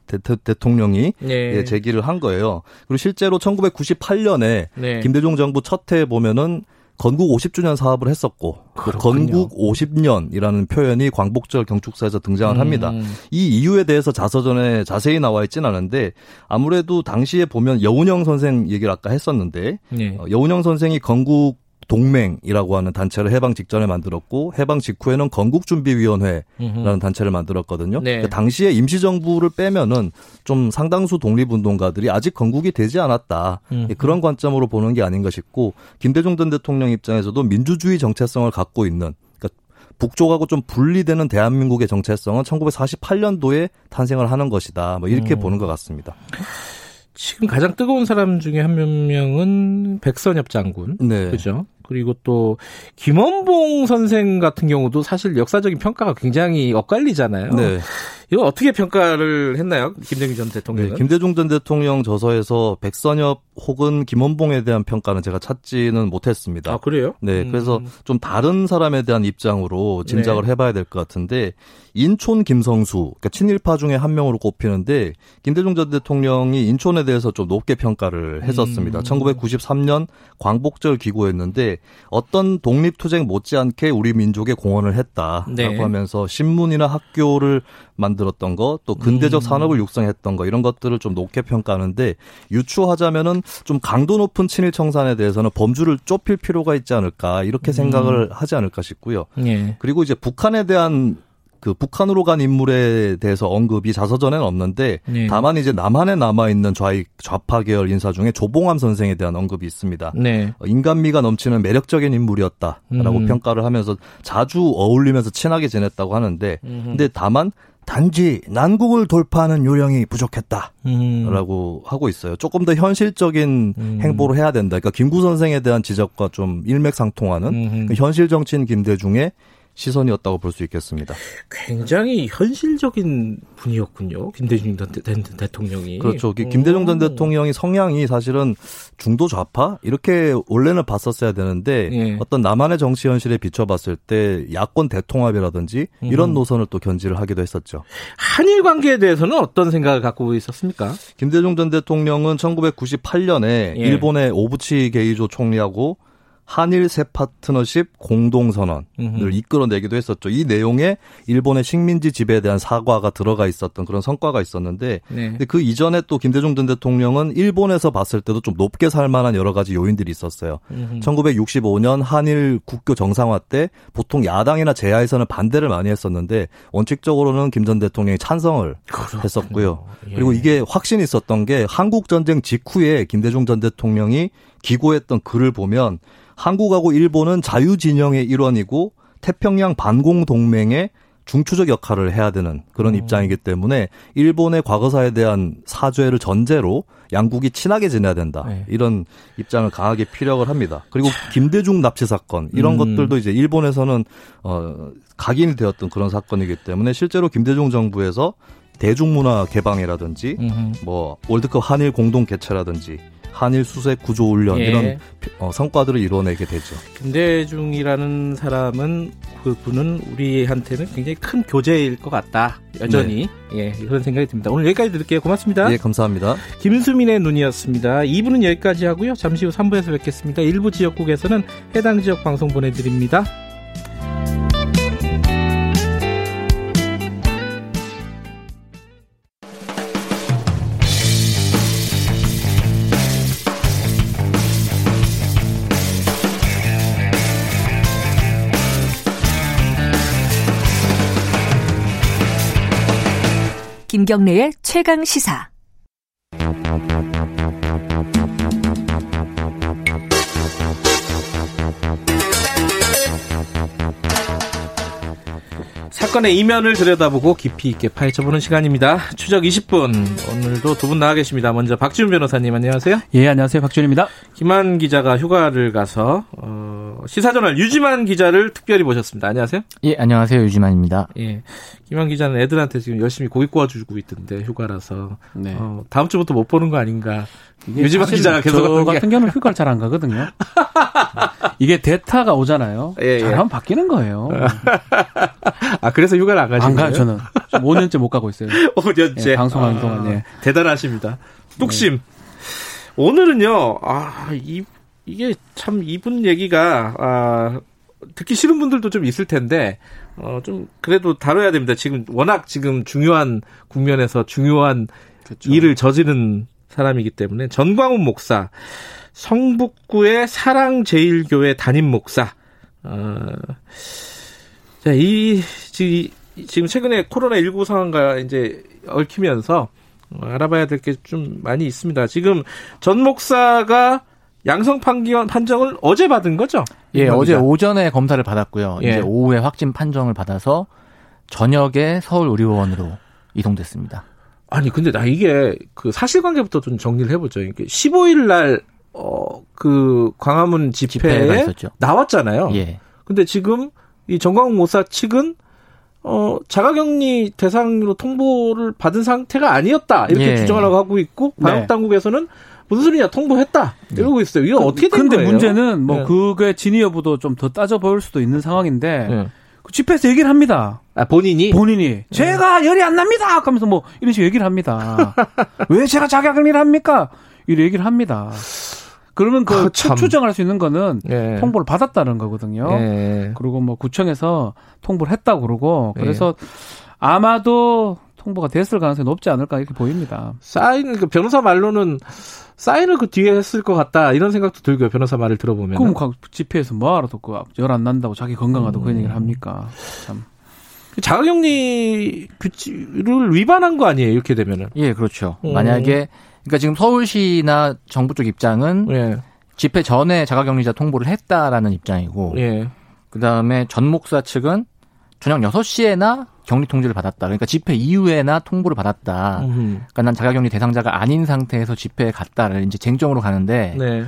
대, 통령이 네. 예, 제기를 한 거예요. 그리고 실제로 1998년에 네. 김대중 정부 첫 해에 보면은 건국 50주년 사업을 했었고 건국 50년이라는 표현이 광복절 경축사에서 등장을 음. 합니다. 이 이유에 대해서 자서전에 자세히 나와 있지는 않은데 아무래도 당시에 보면 여운형 선생 얘기를 아까 했었는데 네. 어, 여운형 선생이 건국 동맹이라고 하는 단체를 해방 직전에 만들었고 해방 직후에는 건국준비위원회라는 음흠. 단체를 만들었거든요. 네. 그러니까 당시에 임시정부를 빼면은 좀 상당수 독립운동가들이 아직 건국이 되지 않았다 음흠. 그런 관점으로 보는 게 아닌가 싶고 김대중 전 대통령 입장에서도 민주주의 정체성을 갖고 있는 그러니까 북쪽하고 좀 분리되는 대한민국의 정체성은 1948년도에 탄생을 하는 것이다. 뭐 이렇게 음. 보는 것 같습니다. 지금 가장 뜨거운 사람 중에 한 명은 백선엽 장군. 네. 그죠? 그리고 또 김원봉 선생 같은 경우도 사실 역사적인 평가가 굉장히 엇갈리잖아요. 네. 이거 어떻게 평가를 했나요? 김대중 전 대통령은? 네, 김대중 전 대통령 저서에서 백선엽 혹은 김원봉에 대한 평가는 제가 찾지는 못했습니다. 아, 그래요? 네, 음. 그래서 좀 다른 사람에 대한 입장으로 짐작을 네. 해봐야 될 것 같은데 인촌 김성수, 그러니까 친일파 중에 한 명으로 꼽히는데 김대중 전 대통령이 인촌에 대해서 좀 높게 평가를 했었습니다. 음. 1993년 광복절 기고했는데 어떤 독립투쟁 못지않게 우리 민족의 공헌을 했다라고 네. 하면서 신문이나 학교를 만들었던 거, 또 근대적 음. 산업을 육성했던 거 이런 것들을 좀 높게 평가하는데 유추하자면은 좀 강도 높은 친일 청산에 대해서는 범주를 좁힐 필요가 있지 않을까 이렇게 생각을 음. 하지 않을까 싶고요. 예. 그리고 이제 북한에 대한 그 북한으로 간 인물에 대해서 언급이 자서전에는 없는데 네. 다만 이제 남한에 남아 있는 좌익 좌파 계열 인사 중에 조봉암 선생에 대한 언급이 있습니다. 네. 어, 인간미가 넘치는 매력적인 인물이었다라고 음. 평가를 하면서 자주 어울리면서 친하게 지냈다고 하는데 음. 근데 다만 단지 난국을 돌파하는 요령이 부족했다. 음. 라고 하고 있어요. 조금 더 현실적인 음. 행보를 해야 된다. 그러니까 김구 선생에 대한 지적과 좀 일맥상통하는 그 현실 정치인 김대중의 시선이었다고 볼 수 있겠습니다. 굉장히 현실적인 분이었군요. 김대중 전 대 통령이. 그렇죠. 김대중 전 대통령이 성향이 사실은 중도 좌파 이렇게 원래는 봤었어야 되는데 예. 어떤 남한의 정치 현실에 비춰봤을 때 야권 대통합이라든지 이런 음. 노선을 또 견지를 하기도 했었죠. 한일 관계에 대해서는 어떤 생각을 갖고 있었습니까? 김대중 전 대통령은 1998년에 예. 일본의 오부치 게이조 총리하고 한일 새 파트너십 공동선언을 음흠. 이끌어내기도 했었죠. 이 내용에 일본의 식민지 지배에 대한 사과가 들어가 있었던 그런 성과가 있었는데 네. 근데 그 이전에 또 김대중 전 대통령은 일본에서 봤을 때도 좀 높게 살 만한 여러 가지 요인들이 있었어요. 음흠. 1965년 한일 국교 정상화 때 보통 야당이나 제야에서는 반대를 많이 했었는데 원칙적으로는 김 전 대통령이 찬성을 그렇군요. 했었고요. 예. 그리고 이게 확신이 있었던 게 한국 전쟁 직후에 김대중 전 대통령이 기고했던 글을 보면 한국하고 일본은 자유진영의 일원이고 태평양 반공 동맹의 중추적 역할을 해야 되는 그런 음. 입장이기 때문에 일본의 과거사에 대한 사죄를 전제로 양국이 친하게 지내야 된다. 네. 이런 입장을 강하게 피력을 합니다. 그리고 김대중 납치 사건 이런 음. 것들도 이제 일본에서는 어 각인이 되었던 그런 사건이기 때문에 실제로 김대중 정부에서 대중문화 개방이라든지 음흠. 뭐 월드컵 한일 공동 개최라든지 한일 수색 구조 훈련 예. 이런 어, 성과들을 이뤄내게 되죠. 김대중이라는 사람은 그분은 우리한테는 굉장히 큰 교재일 것 같다. 여전히 네. 예 그런 생각이 듭니다. 오늘 여기까지 드릴게요. 고맙습니다. 예 감사합니다. 김수민의 눈이었습니다. 2부는 여기까지 하고요. 잠시 후 3부에서 뵙겠습니다. 일부 지역국에서는 해당 지역 방송 보내드립니다. 김경래의 최강 시사. 사건의 이면을 들여다보고 깊이 있게 파헤쳐보는 시간입니다. 추적 20분. 오늘도 두 분 나와 계십니다. 먼저 박지훈 변호사님 안녕하세요. 예, 안녕하세요. 박지훈입니다. 김한 기자가 휴가를 가서 어, 시사저널 유지만 기자를 특별히 모셨습니다. 안녕하세요. 예, 안녕하세요. 유지만입니다. 예. 김한 기자는 애들한테 지금 열심히 고기 구워주고 있던데 휴가라서 네. 어, 다음 주부터 못 보는 거 아닌가. 유지만 기자가 계속 저 같은 경우는 휴가를 잘 안 가거든요. *laughs* 이게 대타가 오잖아요. 예, 예. 잘하면 바뀌는 거예요. *laughs* 아 그래서 휴가를 안 가시는 안 가요? 저는 5년째 못 가고 있어요. *laughs* 5년째 예, 방송하는 아, 동안 예. 대단하십니다. 뚝심. 네. 오늘은요. 아이 이게 참 이분 얘기가 아 듣기 싫은 분들도 좀 있을 텐데 어 좀 그래도 다뤄야 됩니다. 지금 워낙 지금 중요한 국면에서 중요한 그렇죠. 일을 저지른 사람이기 때문에 전광훈 목사 성북구의 사랑제일교회 담임 목사 어, 자, 이, 지금 최근에 코로나19 상황과 이제 얽히면서 알아봐야 될 게 좀 많이 있습니다. 지금 전 목사가 양성 판정을 어제 받은 거죠? 예, 어제 오전에 검사를 받았고요. 예. 이제 오후에 확진 판정을 받아서 저녁에 서울 의료원으로 이동됐습니다. 아니, 근데 나 이게 그 사실관계부터 좀 정리를 해보죠. 이게 15일 날, 어, 그 광화문 집회에 나왔잖아요. 예. 근데 지금 이 정광훈 모사 측은 어, 자가격리 대상으로 통보를 받은 상태가 아니었다. 이렇게 예. 주장하려고 하고 있고, 방역 네. 당국에서는 무슨 소리냐, 통보했다. 네. 이러고 있어요. 이거 그, 어떻게 된 근데 거예요? 문제는 뭐, 네. 그게 진위 여부도 좀 더 따져볼 수도 있는 상황인데, 네. 그 집회에서 얘기를 합니다. 아, 본인이? 본인이. 네. 제가 열이 안 납니다! 하면서 뭐, 이런 식으로 얘기를 합니다. *laughs* 왜 제가 자가격리를 합니까? 이런 얘기를 합니다. 그러면 그 아, 추정할 수 있는 거는 예. 통보를 받았다는 거거든요. 예. 그리고 뭐 구청에서 통보를 했다고 그러고 그래서 예. 아마도 통보가 됐을 가능성이 높지 않을까 이렇게 보입니다. 사인 그 변호사 말로는 사인을 그 뒤에 했을 것 같다 이런 생각도 들고요. 변호사 말을 들어보면. 그럼 집회에서 뭐하러 또열안 난다고 자기 건강하다고 음. 그런 얘기를 합니까? 참. 자가격리 규칙을 위반한 거 아니에요? 이렇게 되면은. 예, 그렇죠. 음. 만약에 그러니까 지금 서울시나 정부 쪽 입장은 예. 집회 전에 자가격리자 통보를 했다라는 입장이고 예. 그다음에 전 목사 측은 저녁 6시에나 격리 통지를 받았다. 그러니까 집회 이후에나 통보를 받았다. 음흠. 그러니까 난 자가격리 대상자가 아닌 상태에서 집회에 갔다를 이제 쟁점으로 가는데 네.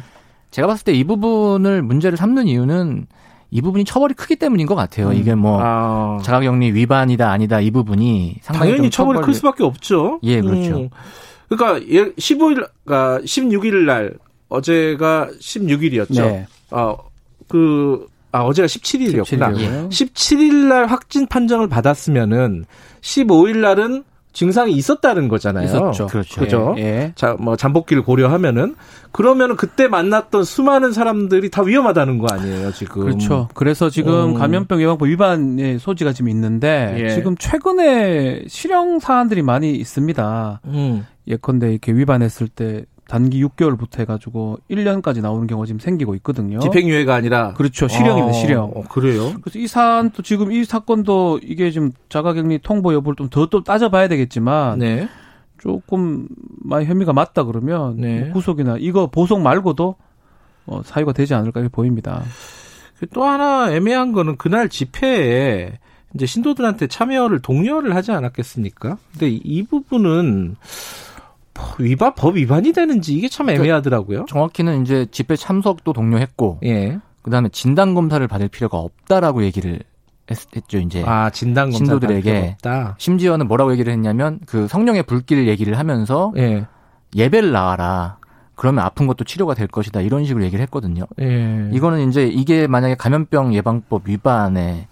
제가 봤을 때 이 부분을 문제를 삼는 이유는 이 부분이 처벌이 크기 때문인 것 같아요. 음. 이게 뭐 아. 자가격리 위반이다 아니다 이 부분이 상당히 당연히 처벌이 처벌... 클 수밖에 없죠. 예, 그렇죠. 음. 그러니까 15일, 그러니까 16일 날 어제가 16일이었죠. 네. 어, 그, 아, 어제가 17일이었구나. 17일. 17일 날 확진 판정을 받았으면은 15일 날은 증상이 있었다는 거잖아요. 있었죠. 그렇죠. 그죠? 예, 예. 자, 뭐 잠복기를 고려하면은 그러면은 그때 만났던 수많은 사람들이 다 위험하다는 거 아니에요, 지금. 그렇죠. 그래서 지금 음. 감염병 예방법 위반의 소지가 지금 있는데 예. 지금 최근에 실형 사안들이 많이 있습니다. 음. 예컨대 이렇게 위반했을 때 단기 6개월부터 해가지고 1년까지 나오는 경우가 지금 생기고 있거든요. 집행유예가 아니라 그렇죠 실형입니다 아, 실형. 어, 그래요? 그래서 이 사안도 지금 이 사건도 이게 지금 자가격리 통보 여부를 좀 더 또 따져봐야 되겠지만 네. 조금 많이 혐의가 맞다 그러면 네. 뭐 구속이나 이거 보석 말고도 어, 사유가 되지 않을까 보입니다. 또 하나 애매한 거는 그날 집회에 이제 신도들한테 참여를 독려를 하지 않았겠습니까? 근데 이 부분은 위반 법 위반이 되는지 이게 참 그러니까 애매하더라고요. 정확히는 이제 집회 참석도 독려했고, 예. 그다음에 진단 검사를 받을 필요가 없다라고 얘기를 했, 죠 이제 아 진단 검사 신도들에게 심지어는 뭐라고 얘기를 했냐면 그 성령의 불길 얘기를 하면서 예. 예배를 나와라. 그러면 아픈 것도 치료가 될 것이다 이런 식으로 얘기를 했거든요. 예. 이거는 이제 이게 만약에 감염병 예방법 위반에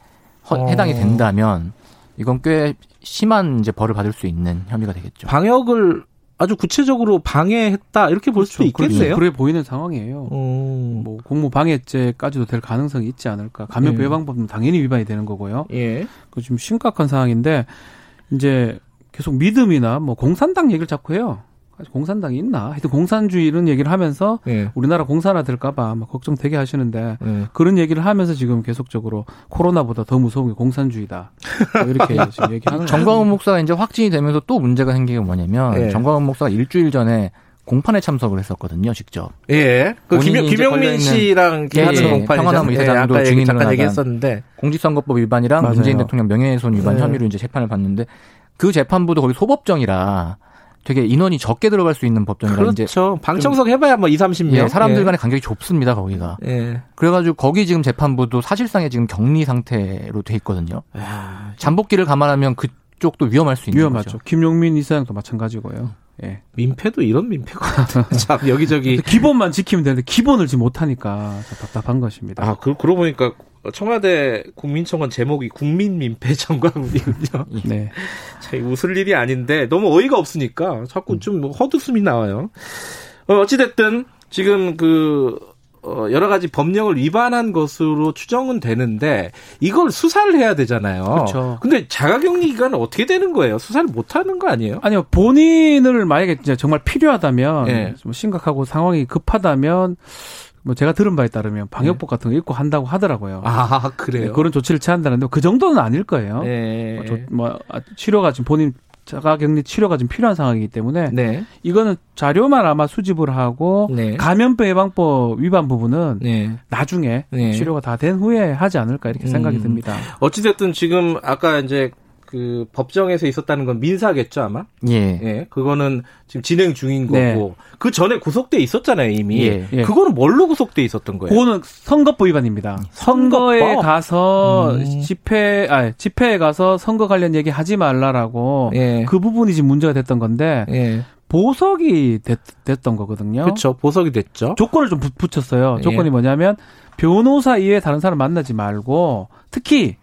허, 어. 해당이 된다면 이건 꽤 심한 이제 벌을 받을 수 있는 혐의가 되겠죠. 방역을 아주 구체적으로 방해했다 이렇게 볼 그렇죠. 수도 있겠네요. 그래 보이는 상황이에요. 어. 뭐 공무 방해죄까지도 될 가능성이 있지 않을까. 감염 예. 예방법은 당연히 위반이 되는 거고요. 예. 그 지금 심각한 상황인데 이제 계속 믿음이나 뭐 공산당 얘기를 자꾸 해요. 공산당이 있나? 하여튼 공산주의 이런 얘기를 하면서 네. 우리나라 공산화 될까봐 막 걱정되게 하시는데 네. 그런 얘기를 하면서 지금 계속적으로 코로나보다 더 무서운 게 공산주의다. 뭐 이렇게 *laughs* 지금 얘기하는 정광훈 목사가 이제 확진이 되면서 또 문제가 생긴 게 뭐냐면 네. 정광훈 목사가 일주일 전에 공판에 참석을 했었거든요, 직접. 예. 그 김영, 김영민 씨랑 예, 하는 예, 공판이죠. 평화나무 이사장도 예, 증인으로 잠깐 얘기했었는데 공직선거법 위반이랑 맞아요. 문재인 대통령 명예훼손 위반 네. 혐의로 이제 재판을 받는데 그 재판부도 거기 소법정이라 되게 인원이 적게 들어갈 수 있는 법정이라 그렇죠. 이제 방청석 해봐야 뭐 2, 30명. 예, 사람들 간의 예. 간격이 좁습니다 거기가. 예. 그래가지고 거기 지금 재판부도 사실상의 지금 격리 상태로 돼 있거든요. 야, 잠복기를 감안하면 그쪽도 위험할 수 있는 위험하죠. 거죠. 김용민 이사장도 마찬가지고요. 예. 민폐도 이런 민폐가 *laughs* 참 여기저기 기본만 지키면 되는데 기본을 지금 못하니까 답답한 것입니다. 아, 그, 그러고 보니까 청와대 국민청원 제목이 국민민폐 정광훈이군요. *laughs* 네. 참 웃을 일이 아닌데 너무 어이가 없으니까 자꾸 좀 헛웃음이 나와요. 어, 어찌됐든 지금 그 어, 여러 가지 법령을 위반한 것으로 추정은 되는데 이걸 수사를 해야 되잖아요. 그렇죠. 근데 자가격리 기간은 어떻게 되는 거예요? 수사를 못 하는 거 아니에요? 아니요. 본인을 만약에 정말 필요하다면 네. 좀 심각하고 상황이 급하다면 뭐 제가 들은 바에 따르면 방역복 네. 같은 거 입고 한다고 하더라고요. 아 그래요? 네, 그런 조치를 취한다는데 그 정도는 아닐 거예요. 네. 뭐, 조, 뭐 아, 치료가 지금 본인 자가격리 치료가 좀 필요한 상황이기 때문에 네. 이거는 자료만 아마 수집을 하고 네. 감염병 예방법 위반 부분은 네. 나중에 네. 치료가 다 된 후에 하지 않을까 이렇게 생각이 음. 듭니다. 어찌됐든 지금 아까 이제 그 법정에서 있었다는 건 민사겠죠 아마. 예. 예. 그거는 지금 진행 중인 거고 네. 그 전에 구속돼 있었잖아요 이미. 예. 예. 그거는 뭘로 구속돼 있었던 거예요? 그거는 선거법 위반입니다. 선거에 선거법? 가서 음. 집회 아 집회에 가서 선거 관련 얘기 하지 말라라고 예. 그 부분이 지금 문제가 됐던 건데. 예. 보석이 됐, 던 거거든요. 그렇죠. 보석이 됐죠. 조건을 좀 붙였어요. 조건이 예. 뭐냐면 변호사 이외에 다른 사람 만나지 말고 특히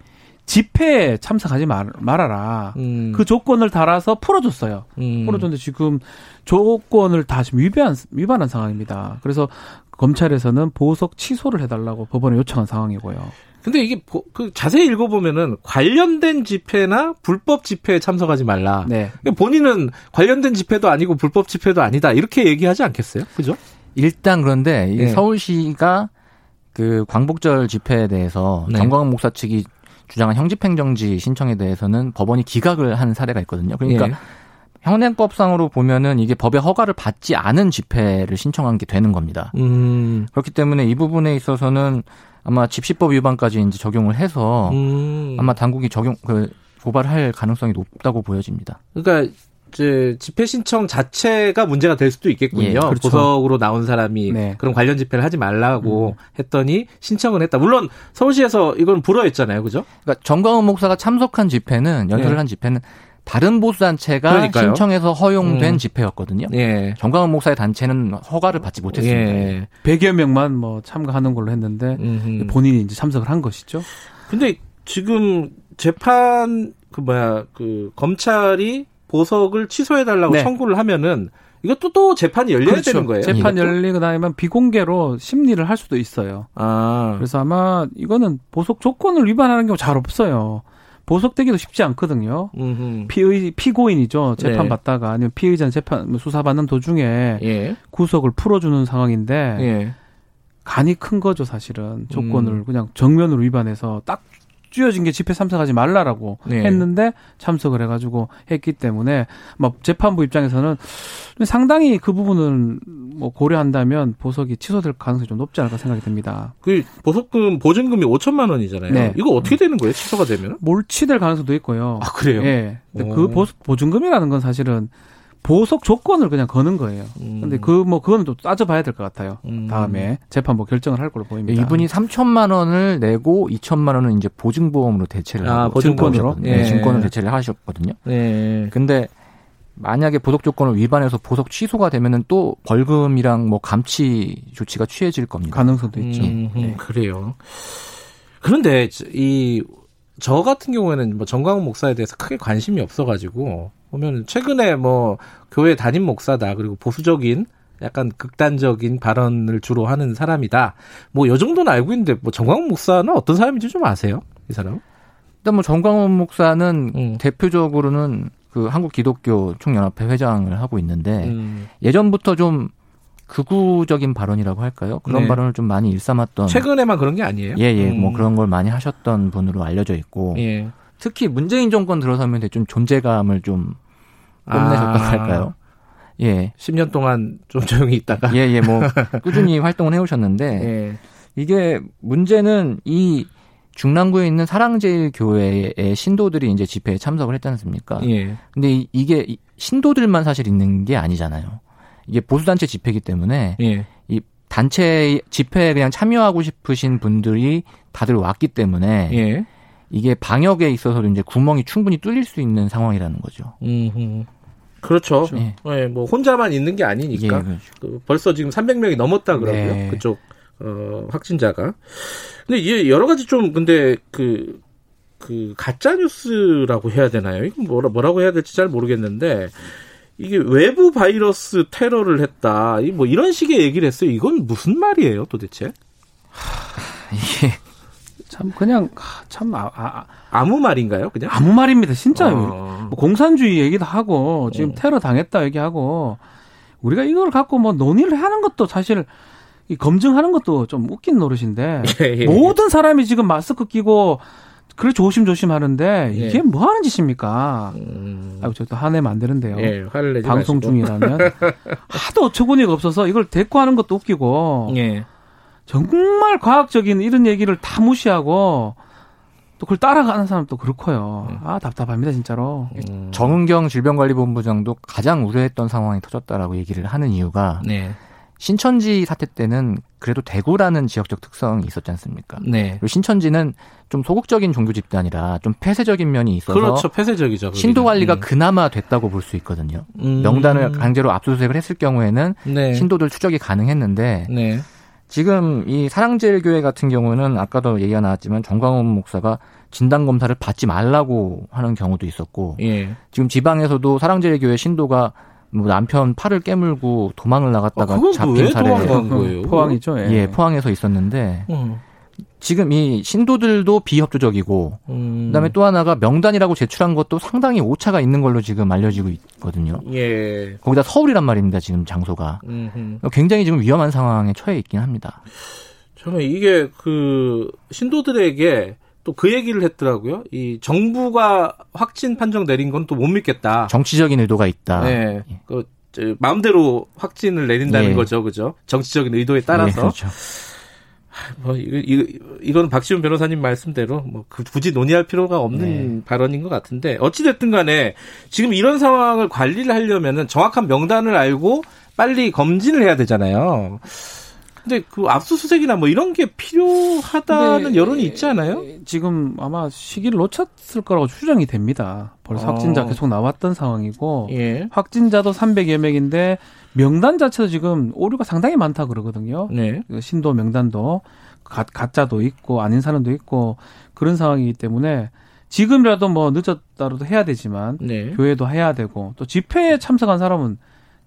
집회에 참석하지 말, 말아라. 음. 그 조건을 달아서 풀어줬어요. 음. 풀어줬는데 지금 조건을 다 지금 위반, 위반한 상황입니다. 그래서 검찰에서는 보석 취소를 해달라고 법원에 요청한 상황이고요. 근데 이게 그 자세히 읽어보면은 관련된 집회나 불법 집회에 참석하지 말라. 네. 본인은 관련된 집회도 아니고 불법 집회도 아니다. 이렇게 얘기하지 않겠어요? 그죠? 일단 그런데 네. 서울시가 그 광복절 집회에 대해서 네. 정광훈 목사 측이 주장한 형집행정지 신청에 대해서는 법원이 기각을 한 사례가 있거든요. 그러니까 예. 현행법상으로 보면은 이게 법의 허가를 받지 않은 집회를 신청한 게 되는 겁니다. 음. 그렇기 때문에 이 부분에 있어서는 아마 집시법 위반까지 이제 적용을 해서 음. 아마 당국이 적용 그 고발할 가능성이 높다고 보여집니다. 그러니까 이제 집회 신청 자체가 문제가 될 수도 있겠군요. 예, 그렇죠. 보석으로 나온 사람이 네. 그런 관련 집회를 하지 말라고 음. 했더니 신청을 했다. 물론 서울시에서 이건 불허했잖아요, 그죠? 그러니까 정광훈 목사가 참석한 집회는 연설을 네. 한 집회는 다른 보수단체가 그러니까요. 신청해서 허용된 음. 집회였거든요. 예. 정광훈 목사의 단체는 허가를 받지 못했습니다. 예. 100여 명만 뭐 참가하는 걸로 했는데 음흠. 본인이 이제 참석을 한 것이죠. 근데 지금 재판 그 뭐야 그 검찰이 보석을 취소해달라고 네. 청구를 하면은 이것도 또 재판이 열려야 그렇죠. 되는 거예요. 재판 열리고 나면 비공개로 심리를 할 수도 있어요. 아. 그래서 아마 이거는 보석 조건을 위반하는 경우 잘 없어요. 보석되기도 쉽지 않거든요. 피의 피고인이죠. 재판 네. 받다가 아니면 피의자 재판 뭐 수사 받는 도중에 예. 구속을 풀어주는 상황인데 예. 간이 큰 거죠 사실은 조건을 음. 그냥 정면으로 위반해서 딱 쥐어진 게 집회 참석하지 말라라고 네. 했는데 참석을 해가지고 했기 때문에 뭐 재판부 입장에서는 상당히 그 부분을 뭐 고려한다면 보석이 취소될 가능성이 좀 높지 않을까 생각이 듭니다. 그 보석금 보증금이 5천만 원이잖아요. 네. 이거 어떻게 되는 거예요? 취소가 되면? 몰취될 가능성도 있고요. 아 그래요? 예. 네. 그 보증금이라는 건 사실은 보석 조건을 그냥 거는 거예요. 음. 근데 그 뭐 그거는 또 따져봐야 될 것 같아요. 음. 다음에 재판부 결정을 할 걸로 보입니다. 이분이 3천만 원을 내고 2천만 원은 이제 보증보험으로 대체를 아, 보증권으로 네, 예. 증권을 대체를 하셨거든요. 네. 근데 만약에 보석 조건을 위반해서 보석 취소가 되면은 또 벌금이랑 뭐 감치 조치가 취해질 겁니다. 가능성도 있죠. 음, 네. 그래요. 그런데 이 저 같은 경우에는 뭐 정광훈 목사에 대해서 크게 관심이 없어가지고 보면 최근에 뭐 교회 담임 목사다 그리고 보수적인 약간 극단적인 발언을 주로 하는 사람이다. 뭐 요 정도는 알고 있는데 뭐 정광훈 목사는 어떤 사람인지 좀 아세요? 이 사람? 일단 뭐 정광훈 목사는 음. 대표적으로는 그 한국 기독교 총연합회 회장을 하고 있는데 음. 예전부터 좀 극우적인 발언이라고 할까요? 그런 네. 발언을 좀 많이 일삼았던 최근에만 그런 게 아니에요? 예, 예. 뭐 음. 뭐 그런 걸 많이 하셨던 분으로 알려져 있고 예. 특히 문재인 정권 들어서면 좀 존재감을 좀 뽐내셨다고 아. 할까요? 예. 10년 동안 좀 조용히 있다가. 예, 예, 뭐, *laughs* 꾸준히 활동을 해오셨는데, 예. 이게 문제는 이 중랑구에 있는 사랑제일교회의 신도들이 이제 집회에 참석을 했지 않습니까? 예. 근데 이, 게 신도들만 사실 있는 게 아니잖아요. 이게 보수단체 집회이기 때문에, 예. 이 단체 집회에 그냥 참여하고 싶으신 분들이 다들 왔기 때문에, 예. 이게 방역에 있어서도 이제 구멍이 충분히 뚫릴 수 있는 상황이라는 거죠. 음, 그렇죠. 그렇죠. 예. 네, 뭐 혼자만 있는 게 아니니까. 예, 그렇죠. 그 벌써 지금 300명이 넘었다 그러고요. 네. 그쪽 어, 확진자가. 근데 이게 여러 가지 좀 근데 그, 그 가짜 뉴스라고 해야 되나요? 이건 뭐라 뭐라고 해야 될지 잘 모르겠는데 이게 외부 바이러스 테러를 했다. 뭐 이런 식의 얘기를 했어요. 이건 무슨 말이에요, 도대체? 이게 참 그냥 참 아, 아, 아 무 말인가요? 그냥 아무 말입니다. 진짜 어. 뭐 공산주의 얘기도 하고 지금 어. 테러 당했다 얘기하고 우리가 이걸 갖고 뭐 논의를 하는 것도 사실 이 검증하는 것도 좀 웃긴 노릇인데 *laughs* 예, 예. 모든 사람이 지금 마스크 끼고 그래 조심조심 하는데 이게 예. 뭐 하는 짓입니까? 음. 아이고 저도 화내면 안 되는데요. 예, 방송 마시고. 중이라면 *laughs* 하도 어처구니가 없어서 이걸 대꾸하는 것도 웃기고 예. 정말 과학적인 이런 얘기를 다 무시하고 또 그걸 따라가는 사람도 그렇고요. 네. 아 답답합니다 진짜로. 음. 정은경 질병관리본부장도 가장 우려했던 상황이 터졌다라고 얘기를 하는 이유가 네. 신천지 사태 때는 그래도 대구라는 지역적 특성이 있었지 않습니까? 네. 그리고 신천지는 좀 소극적인 종교 집단이라 좀 폐쇄적인 면이 있어서 그렇죠, 폐쇄적이죠. 거기는. 신도 관리가 음. 그나마 됐다고 볼 수 있거든요. 음. 명단을 강제로 압수수색을 했을 경우에는 네. 신도들 추적이 가능했는데 네. 지금 이 사랑제일교회 같은 경우는 아까도 얘기가 나왔지만 정광훈 목사가 진단 검사를 받지 말라고 하는 경우도 있었고 예. 지금 지방에서도 사랑제일교회 신도가 뭐 남편 팔을 깨물고 도망을 나갔다가 아, 잡힌 사례 포항이죠. 예. 예. 포항에서 있었는데 음. 지금 이 신도들도 비협조적이고 음. 그다음에 또 하나가 명단이라고 제출한 것도 상당히 오차가 있는 걸로 지금 알려지고 있거든요. 예. 거기다 서울이란 말입니다. 지금 장소가 음흠. 굉장히 지금 위험한 상황에 처해 있긴 합니다. 저는 이게 그 신도들에게 또 그 얘기를 했더라고요. 이 정부가 확진 판정 내린 건 또 못 믿겠다. 정치적인 의도가 있다. 네. 예. 그 마음대로 확진을 내린다는 예. 거죠, 그죠? 정치적인 의도에 따라서. 예, 그렇죠. 뭐 이거, 이건 박지훈 변호사님 말씀대로 뭐그 굳이 논의할 필요가 없는 네. 발언인 것 같은데 어찌 됐든 간에 지금 이런 상황을 관리를 하려면은 정확한 명단을 알고 빨리 검진을 해야 되잖아요. 근데 그 압수수색이나 뭐 이런 게 필요하다는 여론이 있지 않아요? 지금 아마 시기를 놓쳤을 거라고 추정이 됩니다. 벌써 어. 확진자 계속 나왔던 상황이고 예. 확진자도 300여 명인데 명단 자체도 지금 오류가 상당히 많다 그러거든요. 네. 그 신도 명단도 가, 가짜도 있고 아닌 사람도 있고 그런 상황이기 때문에 지금이라도 뭐 늦었다라도 해야 되지만 네. 교회도 해야 되고 또 집회에 참석한 사람은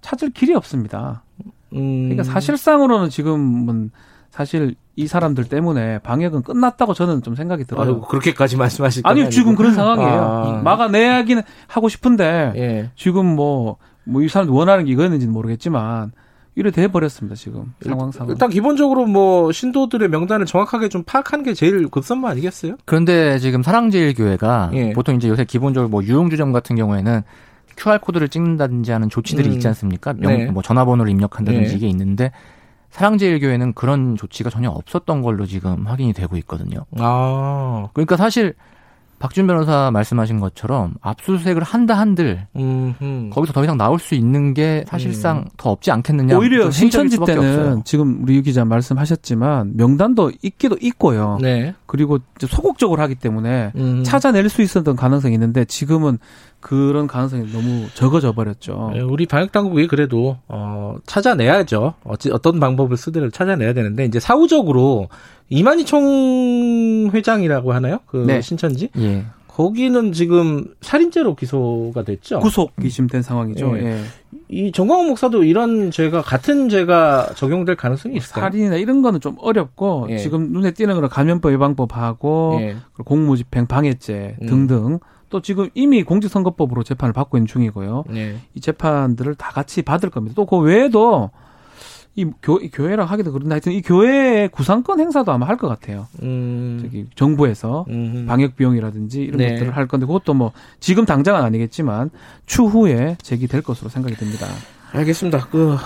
찾을 길이 없습니다. 음. 그러니까 사실상으로는 지금은 사실 이 사람들 때문에 방역은 끝났다고 저는 좀 생각이 들어요. 아유, 그렇게까지 말씀하실 아니 지금 그런 상황이에요. 아. 막아내야긴 하고 싶은데 예. 지금 뭐 뭐 이 사람들 원하는 게 이거였는지는 모르겠지만 이래 돼 버렸습니다 지금 상황상. 일단 기본적으로 뭐 신도들의 명단을 정확하게 좀 파악하는 게 제일 급선무 아니겠어요? 그런데 지금 사랑제일교회가 예. 보통 이제 요새 기본적으로 뭐 유흥주점 같은 경우에는 QR 코드를 찍는다든지 하는 조치들이 음. 있지 않습니까? 명, 네. 뭐 전화번호를 입력한다든지 네. 이게 있는데 사랑제일교회는 그런 조치가 전혀 없었던 걸로 지금 확인이 되고 있거든요. 아. 그러니까 사실 박준 변호사 말씀하신 것처럼 압수수색을 한다 한들 음흠. 거기서 더 이상 나올 수 있는 게 사실상 음. 더 없지 않겠느냐. 오히려 신천지 때는 없어요. 지금 우리 유 기자 말씀하셨지만 명단도 있기도 있고요. 네. 그리고 소극적으로 하기 때문에 음. 찾아낼 수 있었던 가능성이 있는데 지금은 그런 가능성이 너무 적어져 버렸죠. 네, 우리 방역 당국이 그래도 어 찾아내야죠. 어찌 어떤 방법을 쓰든 찾아내야 되는데 이제 사후적으로 이만희 총 회장이라고 하나요? 그 네. 신천지? 예. 거기는 지금 살인죄로 기소가 됐죠. 구속 기심된 상황이죠. 예. 예. 이 정광훈 목사도 이런 죄가 같은 죄가 적용될 가능성이 있어요. 살인이나 이런 거는 좀 어렵고 예. 지금 눈에 띄는 거는 감염법 위반법하고 예. 공무집행 방해죄 음. 등등 또 지금 이미 공직선거법으로 재판을 받고 있는 중이고요. 네. 이 재판들을 다 같이 받을 겁니다. 또 그 외에도 이 교, 교회라 하기도 그런데 하여튼 이 교회의 구상권 행사도 아마 할 것 같아요. 음. 저기 정부에서 음. 방역 비용이라든지 이런 네. 것들을 할 건데 그것도 뭐 지금 당장은 아니겠지만 추후에 제기될 것으로 생각이 듭니다. 알겠습니다. 그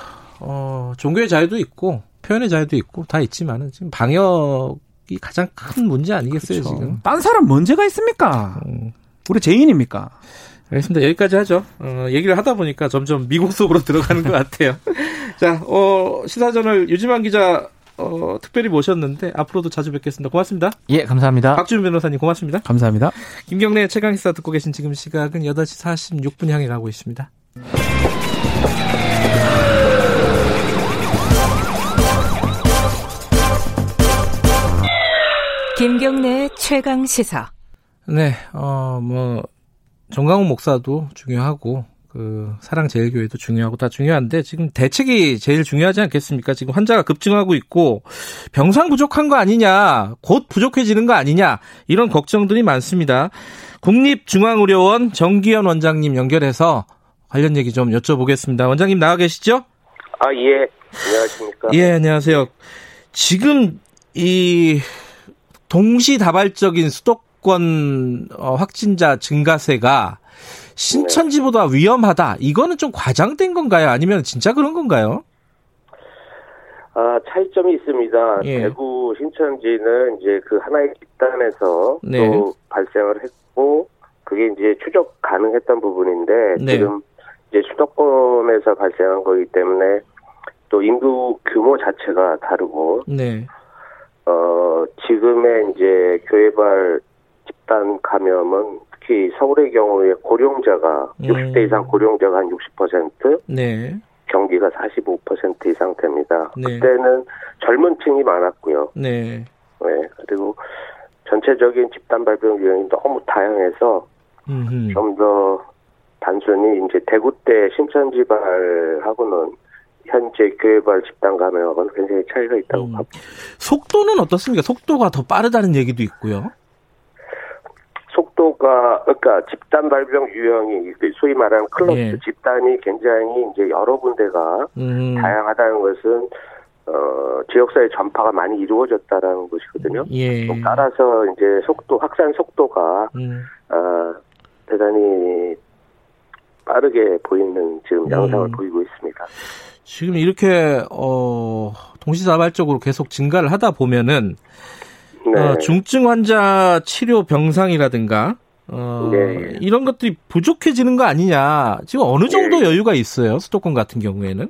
어, 종교의 자유도 있고 표현의 자유도 있고 다 있지만은 지금 방역이 가장 큰 문제 아니겠어요 그렇죠. 지금? 딴 사람 문제가 있습니까? 음. 우리 죄인입니까? 알겠습니다. 여기까지 하죠. 어, 얘기를 하다 보니까 점점 미국 속으로 *laughs* 들어가는 것 같아요. 자, 어, 시사저널 유지만 기자 어, 특별히 모셨는데 앞으로도 자주 뵙겠습니다. 고맙습니다. 예, 감사합니다. 박주민 변호사님 고맙습니다. 감사합니다. 김경래 최강 시사 듣고 계신 지금 시각은 8시 46분 향해 가고 있습니다. 김경래 최강 시사 네, 어, 뭐, 정강훈 목사도 중요하고, 그, 사랑 제일 교회도 중요하고 다 중요한데, 지금 대책이 제일 중요하지 않겠습니까? 지금 환자가 급증하고 있고, 병상 부족한 거 아니냐, 곧 부족해지는 거 아니냐, 이런 걱정들이 많습니다. 국립중앙의료원 정기현 원장님 연결해서 관련 얘기 좀 여쭤보겠습니다. 원장님 나와 계시죠? 아, 예. 안녕하십니까? 예, 안녕하세요. 지금 이 동시다발적인 수도 수도권 어, 확진자 증가세가 신천지보다 위험하다. 이거는 좀 과장된 건가요? 아니면 진짜 그런 건가요? 아, 차이점이 있습니다. 예. 대구 신천지는 이제 그 하나의 집단에서 네. 또 발생을 했고, 그게 이제 추적 가능했던 부분인데, 네. 지금 이제 수도권에서 발생한 거기 때문에 또 인구 규모 자체가 다르고, 네. 어, 지금의 이제 교회발 집단 감염은 특히 서울의 경우에 고령자가 음. 60대 이상 고령자가 한 60%, 네. 경기가 45% 이상 됩니다. 네. 그때는 젊은 층이 많았고요. 네. 네. 그리고 전체적인 집단 발병 유형이 너무 다양해서 좀 더 단순히 이제 대구 때 신천지발하고는 현재 교회발 집단 감염하고는 굉장히 차이가 있다고 음. 봅니다. 속도는 어떻습니까? 속도가 더 빠르다는 얘기도 있고요. 속도가 그러니까 집단 발병 유형이 소위 말하는 클러스터 예. 집단이 굉장히 이제 여러 군데가 음. 다양하다는 것은 어 지역사회 전파가 많이 이루어졌다라는 것이거든요. 예. 따라서 이제 속도 확산 속도가 음. 어, 대단히 빠르게 보이는 지금 양상을 음. 보이고 있습니다. 지금 이렇게 어 동시다발적으로 계속 증가를 하다 보면은 네. 어, 중증 환자 치료 병상이라든가 어, 네. 이런 것들이 부족해지는 거 아니냐. 지금 어느 정도 네. 여유가 있어요? 수도권 같은 경우에는?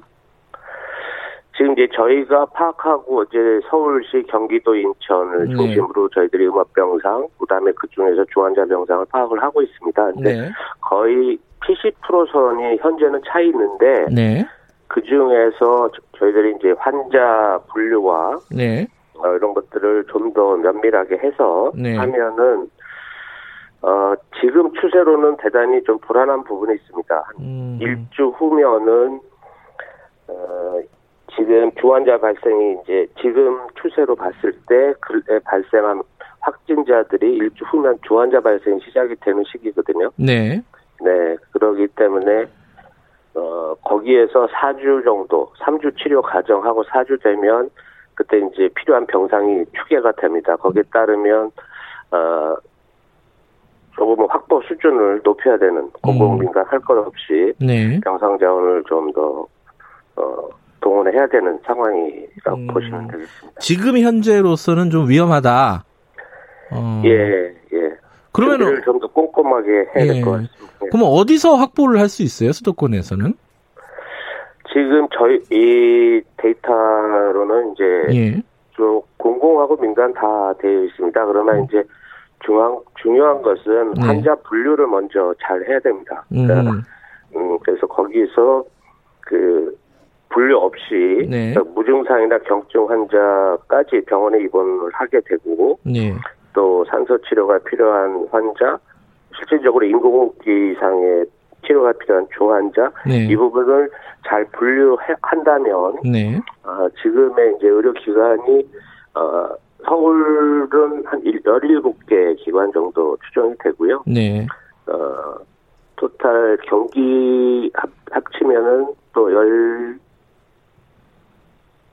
지금 이제 저희가 파악하고 이제 서울시, 경기도, 인천을 네. 중심으로 저희들이 음압병상, 그 다음에 그 중에서 중환자 병상을 파악을 하고 있습니다. 근데 네. 거의 70% 선이 현재는 차 있는데, 네. 그 중에서 저희들이 이제 환자 분류와 네. 어, 이런 것들을 좀 더 면밀하게 해서 네. 하면은 어, 지금 추세로는 대단히 좀 불안한 부분이 있습니다. 음. 일주 후면은 어, 지금 주환자 발생이 이제 지금 추세로 봤을 때 그에 발생한 확진자들이 일주 후면 주환자 발생이 시작이 되는 시기거든요. 네. 네, 그러기 때문에 어, 거기에서 4주 정도, 3주 치료 과정하고 4주 되면 그때 이제 필요한 병상이 추계가 됩니다. 거기에 따르면 어 조금 확보 수준을 높여야 되는 공공민간 할 것 없이 네. 병상 자원을 좀 더 어, 동원해야 되는 상황이라고 음. 보시면 되겠습니다. 지금 현재로서는 좀 위험하다. 어. 예, 예. 그러면 좀더 꼼꼼하게 해야 예. 될것 같습니다. 그럼 어디서 확보를 할 수 있어요? 수도권에서는? 지금 저희 이 데이터로는 이제 예. 좀 공공하고 민간 다 되어 있습니다. 그러나 음. 이제 중앙 중요한 것은 네. 환자 분류를 먼저 잘 해야 됩니다. 그러니까 음. 음 그래서 거기서 그 분류 없이 네. 그러니까 무증상이나 경증 환자까지 병원에 입원을 하게 되고 네. 또 산소 치료가 필요한 환자 실질적으로 인공호흡기 이상의 치료가 필요한 중환자 네. 이 부분을 잘 분류한다면 네. 어, 지금의 이제 의료기관이 어, 서울은 한 17개 기관 정도 추정이 되고요. 네. 어, 토탈 경기 합, 합치면은 또 열,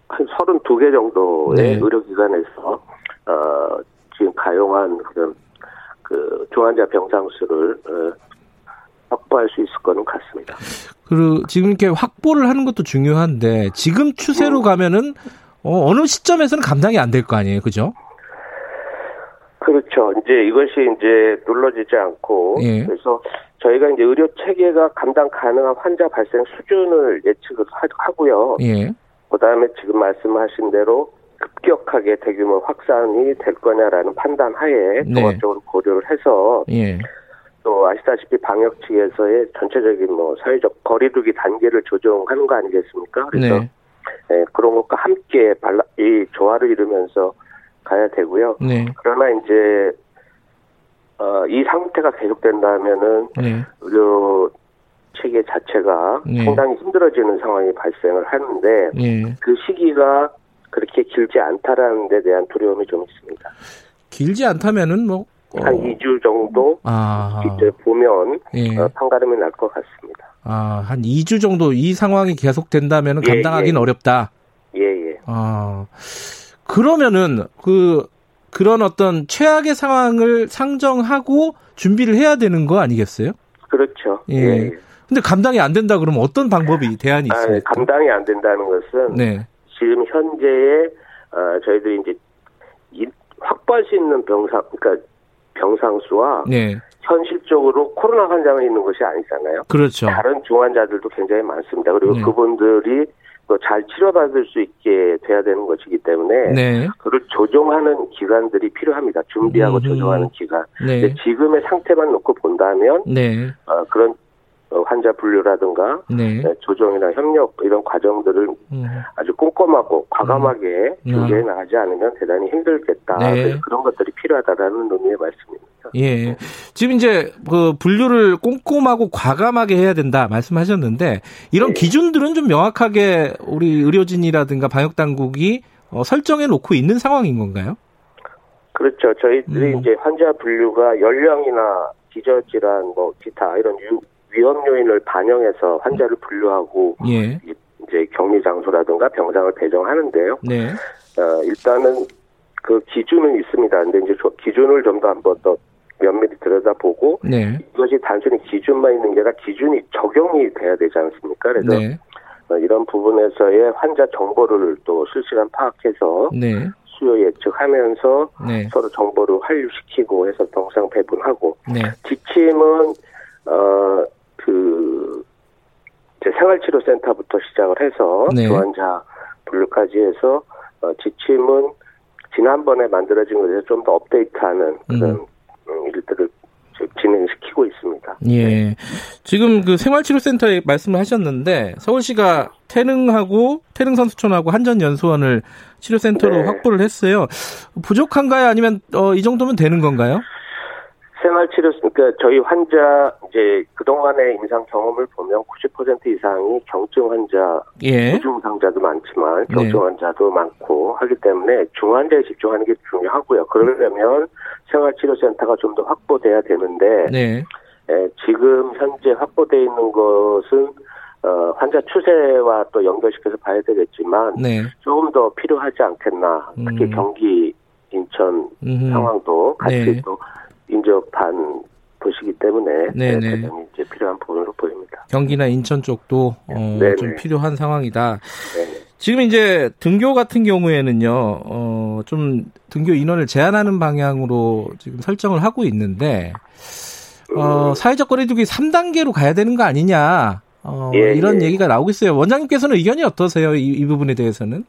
한 32개 정도의 네. 의료기관에서, 어, 지금 가용한 그런 그 중환자 병상 수를, 어, 확보할 수 있을 거는 같습니다. 그리고 지금 이렇게 확보를 하는 것도 중요한데 지금 추세로 음. 가면은 어, 어느 시점에서는 감당이 안 될 거 아니에요, 그죠? 그렇죠. 이제 이것이 이제 눌러지지 않고 예. 그래서 저희가 이제 의료 체계가 감당 가능한 환자 발생 수준을 예측을 하고요. 예. 그다음에 지금 말씀하신 대로 급격하게 대규모 확산이 될 거냐라는 판단 하에 네. 종합적으로 고려를 해서 예. 또 아시다시피 방역 측에서의 전체적인 뭐 사회적 거리두기 단계를 조정하는 거 아니겠습니까? 그래서 네. 예, 그런 것과 함께 발라, 이 조화를 이루면서 가야 되고요. 네. 그러나 이제 어, 이 상태가 계속된다면은 네. 의료 체계 자체가 네. 상당히 힘들어지는 상황이 발생을 하는데 네. 그 시기가 그렇게 길지 않다라는 데 대한 두려움이 좀 있습니다. 길지 않다면은 뭐 어. 한 2주 정도 아. 이제 보면 예. 어, 판가름이 날 것 같습니다. 아, 한 2주 정도 이 상황이 계속된다면 예, 감당하기는 예. 어렵다. 예, 예. 아. 그러면은 그 그런 어떤 최악의 상황을 상정하고 준비를 해야 되는 거 아니겠어요? 그렇죠. 예. 예. 근데 감당이 안 된다 그러면 어떤 방법이 대안이 있습니까? 아, 감당이 안 된다는 것은 네. 지금 현재에 어, 저희들이 이제 확보할 수 있는 병상, 그러니까 병상수와 네. 현실적으로 코로나 환자가 있는 것이 아니잖아요. 그렇죠. 다른 중환자들도 굉장히 많습니다. 그리고 네. 그분들이 잘 치료받을 수 있게 돼야 되는 것이기 때문에 네. 그를 조정하는 기간들이 필요합니다. 준비하고 음. 조정하는 기간. 네. 지금의 상태만 놓고 본다면 네. 어, 그런 어, 환자 분류라든가 네. 네. 조정이나 협력 이런 과정들을 음. 아주 꼼꼼하고 과감하게 음. 준비해 나가지 않으면 대단히 힘들겠다. 네. 그런 것들이 필요하다라는 의미의 말씀입니다. 예. 지금 이제 그 분류를 꼼꼼하고 과감하게 해야 된다 말씀하셨는데 이런 네. 기준들은 좀 명확하게 우리 의료진이라든가 방역 당국이 어, 설정해 놓고 있는 상황인 건가요? 그렇죠. 저희들이 음. 이제 환자 분류가 연령이나 기저질환 뭐 기타 이런 유, 위험 요인을 반영해서 환자를 분류하고 예. 이제 격리 장소라든가 병상을 배정하는데요. 네. 어, 일단은 그 기준은 있습니다. 근데 이제 기준을 좀 더 한번 더 면밀히 들여다보고 네. 이것이 단순히 기준만 있는 게 아니라 기준이 적용이 돼야 되지 않습니까? 그래서 네. 어, 이런 부분에서의 환자 정보를 또 실시간 파악해서 네. 수요 예측하면서 네. 서로 정보를 환류시키고 해서 동상 배분하고 네. 지침은 어 그 생활치료센터부터 시작을 해서 네. 교환자 분류까지 해서 어, 지침은 지난번에 만들어진 것에 좀 더 업데이트하는 그런 음. 음 일들을 진행시키고 있습니다. 예. 지금 그 생활치료센터에 말씀을 하셨는데 서울시가 태릉하고 태릉 선수촌하고 한전연수원을 치료센터로 네. 확보를 했어요. 부족한가요? 아니면 어, 이 정도면 되는 건가요? 생활치료, 그러니까 저희 환자 이제 그동안의 임상 경험을 보면 90% 이상이 경증 환자, 예. 중상자도 많지만 네. 경증 네. 환자도 많고 하기 때문에 중환자에 집중하는 게 중요하고요. 그러려면 생활치료센터가 좀 더 확보돼야 되는데 네. 예, 지금 현재 확보돼 있는 것은 어, 환자 추세와 또 연결시켜서 봐야 되겠지만 네. 조금 더 필요하지 않겠나. 특히 음. 경기, 인천 음흠. 상황도 같이 네. 또 인접한 도시기 때문에 네네. 네, 대단히 이제 필요한 부분으로 보입니다. 경기나 인천 쪽도 어, 좀 필요한 상황이다. 네네. 지금 이제 등교 같은 경우에는요, 어, 좀 등교 인원을 제한하는 방향으로 지금 설정을 하고 있는데, 어, 음. 사회적 거리두기 3단계로 가야 되는 거 아니냐, 어, 예, 이런 예. 얘기가 나오고 있어요. 원장님께서는 의견이 어떠세요? 이, 이 부분에 대해서는?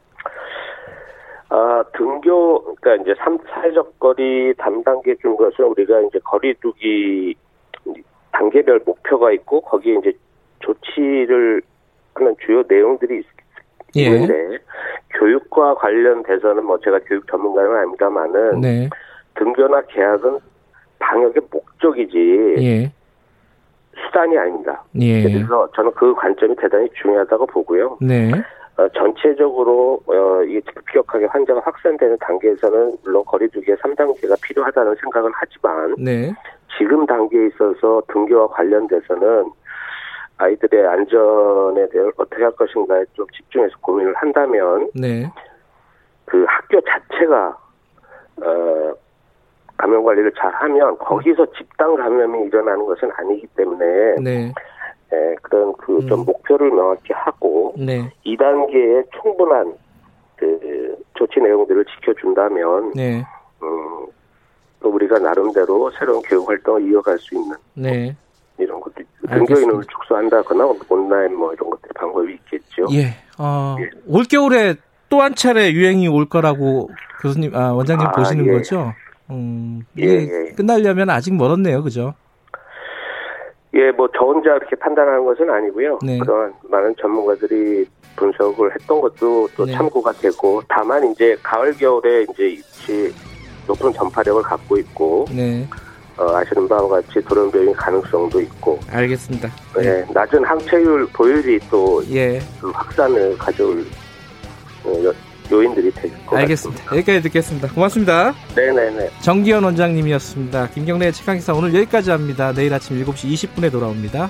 아, 등교, 그러니까 이제 3, 사회적 거리 담단계 준 것은 우리가 이제 거리두기 단계별 목표가 있고 거기에 이제 조치를 하는 주요 내용들이 있, 예. 있는데 교육과 관련돼서는 뭐 제가 교육 전문가는 아닙니다만은 네. 등교나 계약은 방역의 목적이지 예. 수단이 아닙니다. 예. 그래서 저는 그 관점이 대단히 중요하다고 보고요. 네. 어, 전체적으로 어, 이게 급격하게 환자가 확산되는 단계에서는 물론 거리두기의 3단계가 필요하다는 생각은 하지만 네. 지금 단계에 있어서 등교와 관련돼서는 아이들의 안전에 대해 어떻게 할 것인가에 좀 집중해서 고민을 한다면 네. 그 학교 자체가 어 감염 관리를 잘 하면 거기서 집단 감염이 일어나는 것은 아니기 때문에 네. 예, 그런 그좀 음. 목표를 명확히 하고 네. 2단계에 충분한 그 조치 내용들을 지켜준다면 네. 음, 우리가 나름대로 새로운 교육 활동을 이어갈 수 있는 네. 이런 것도 등교 인원을 축소한다거나 온라인 뭐 이런 것들 방법이 있겠죠. 예. 어, 예. 올 겨울에 또 한 차례 유행이 올 거라고 교수님, 아, 원장님 아, 보시는 예. 거죠? 음, 예, 예. 끝나려면 아직 멀었네요, 그죠? 예, 뭐 저 혼자 그렇게 판단하는 것은 아니고요. 네. 그런 많은 전문가들이 분석을 했던 것도 또 네. 참고가 되고 다만 이제 가을 겨울에 이제 입시 높은 전파력을 갖고 있고 네. 어, 아시는 바와 같이 돌연변이 가능성도 있고. 알겠습니다. 네, 네. 낮은 항체율 보율이 또 예. 그 확산을 가져올 어, 요인들이 될 것 같습니다. 알겠습니다. 여기까지 듣겠습니다. 고맙습니다. 네네네. 정기현 원장님이었습니다. 김경래의 최강기사 오늘 여기까지 합니다. 내일 아침 7시 20분에 돌아옵니다.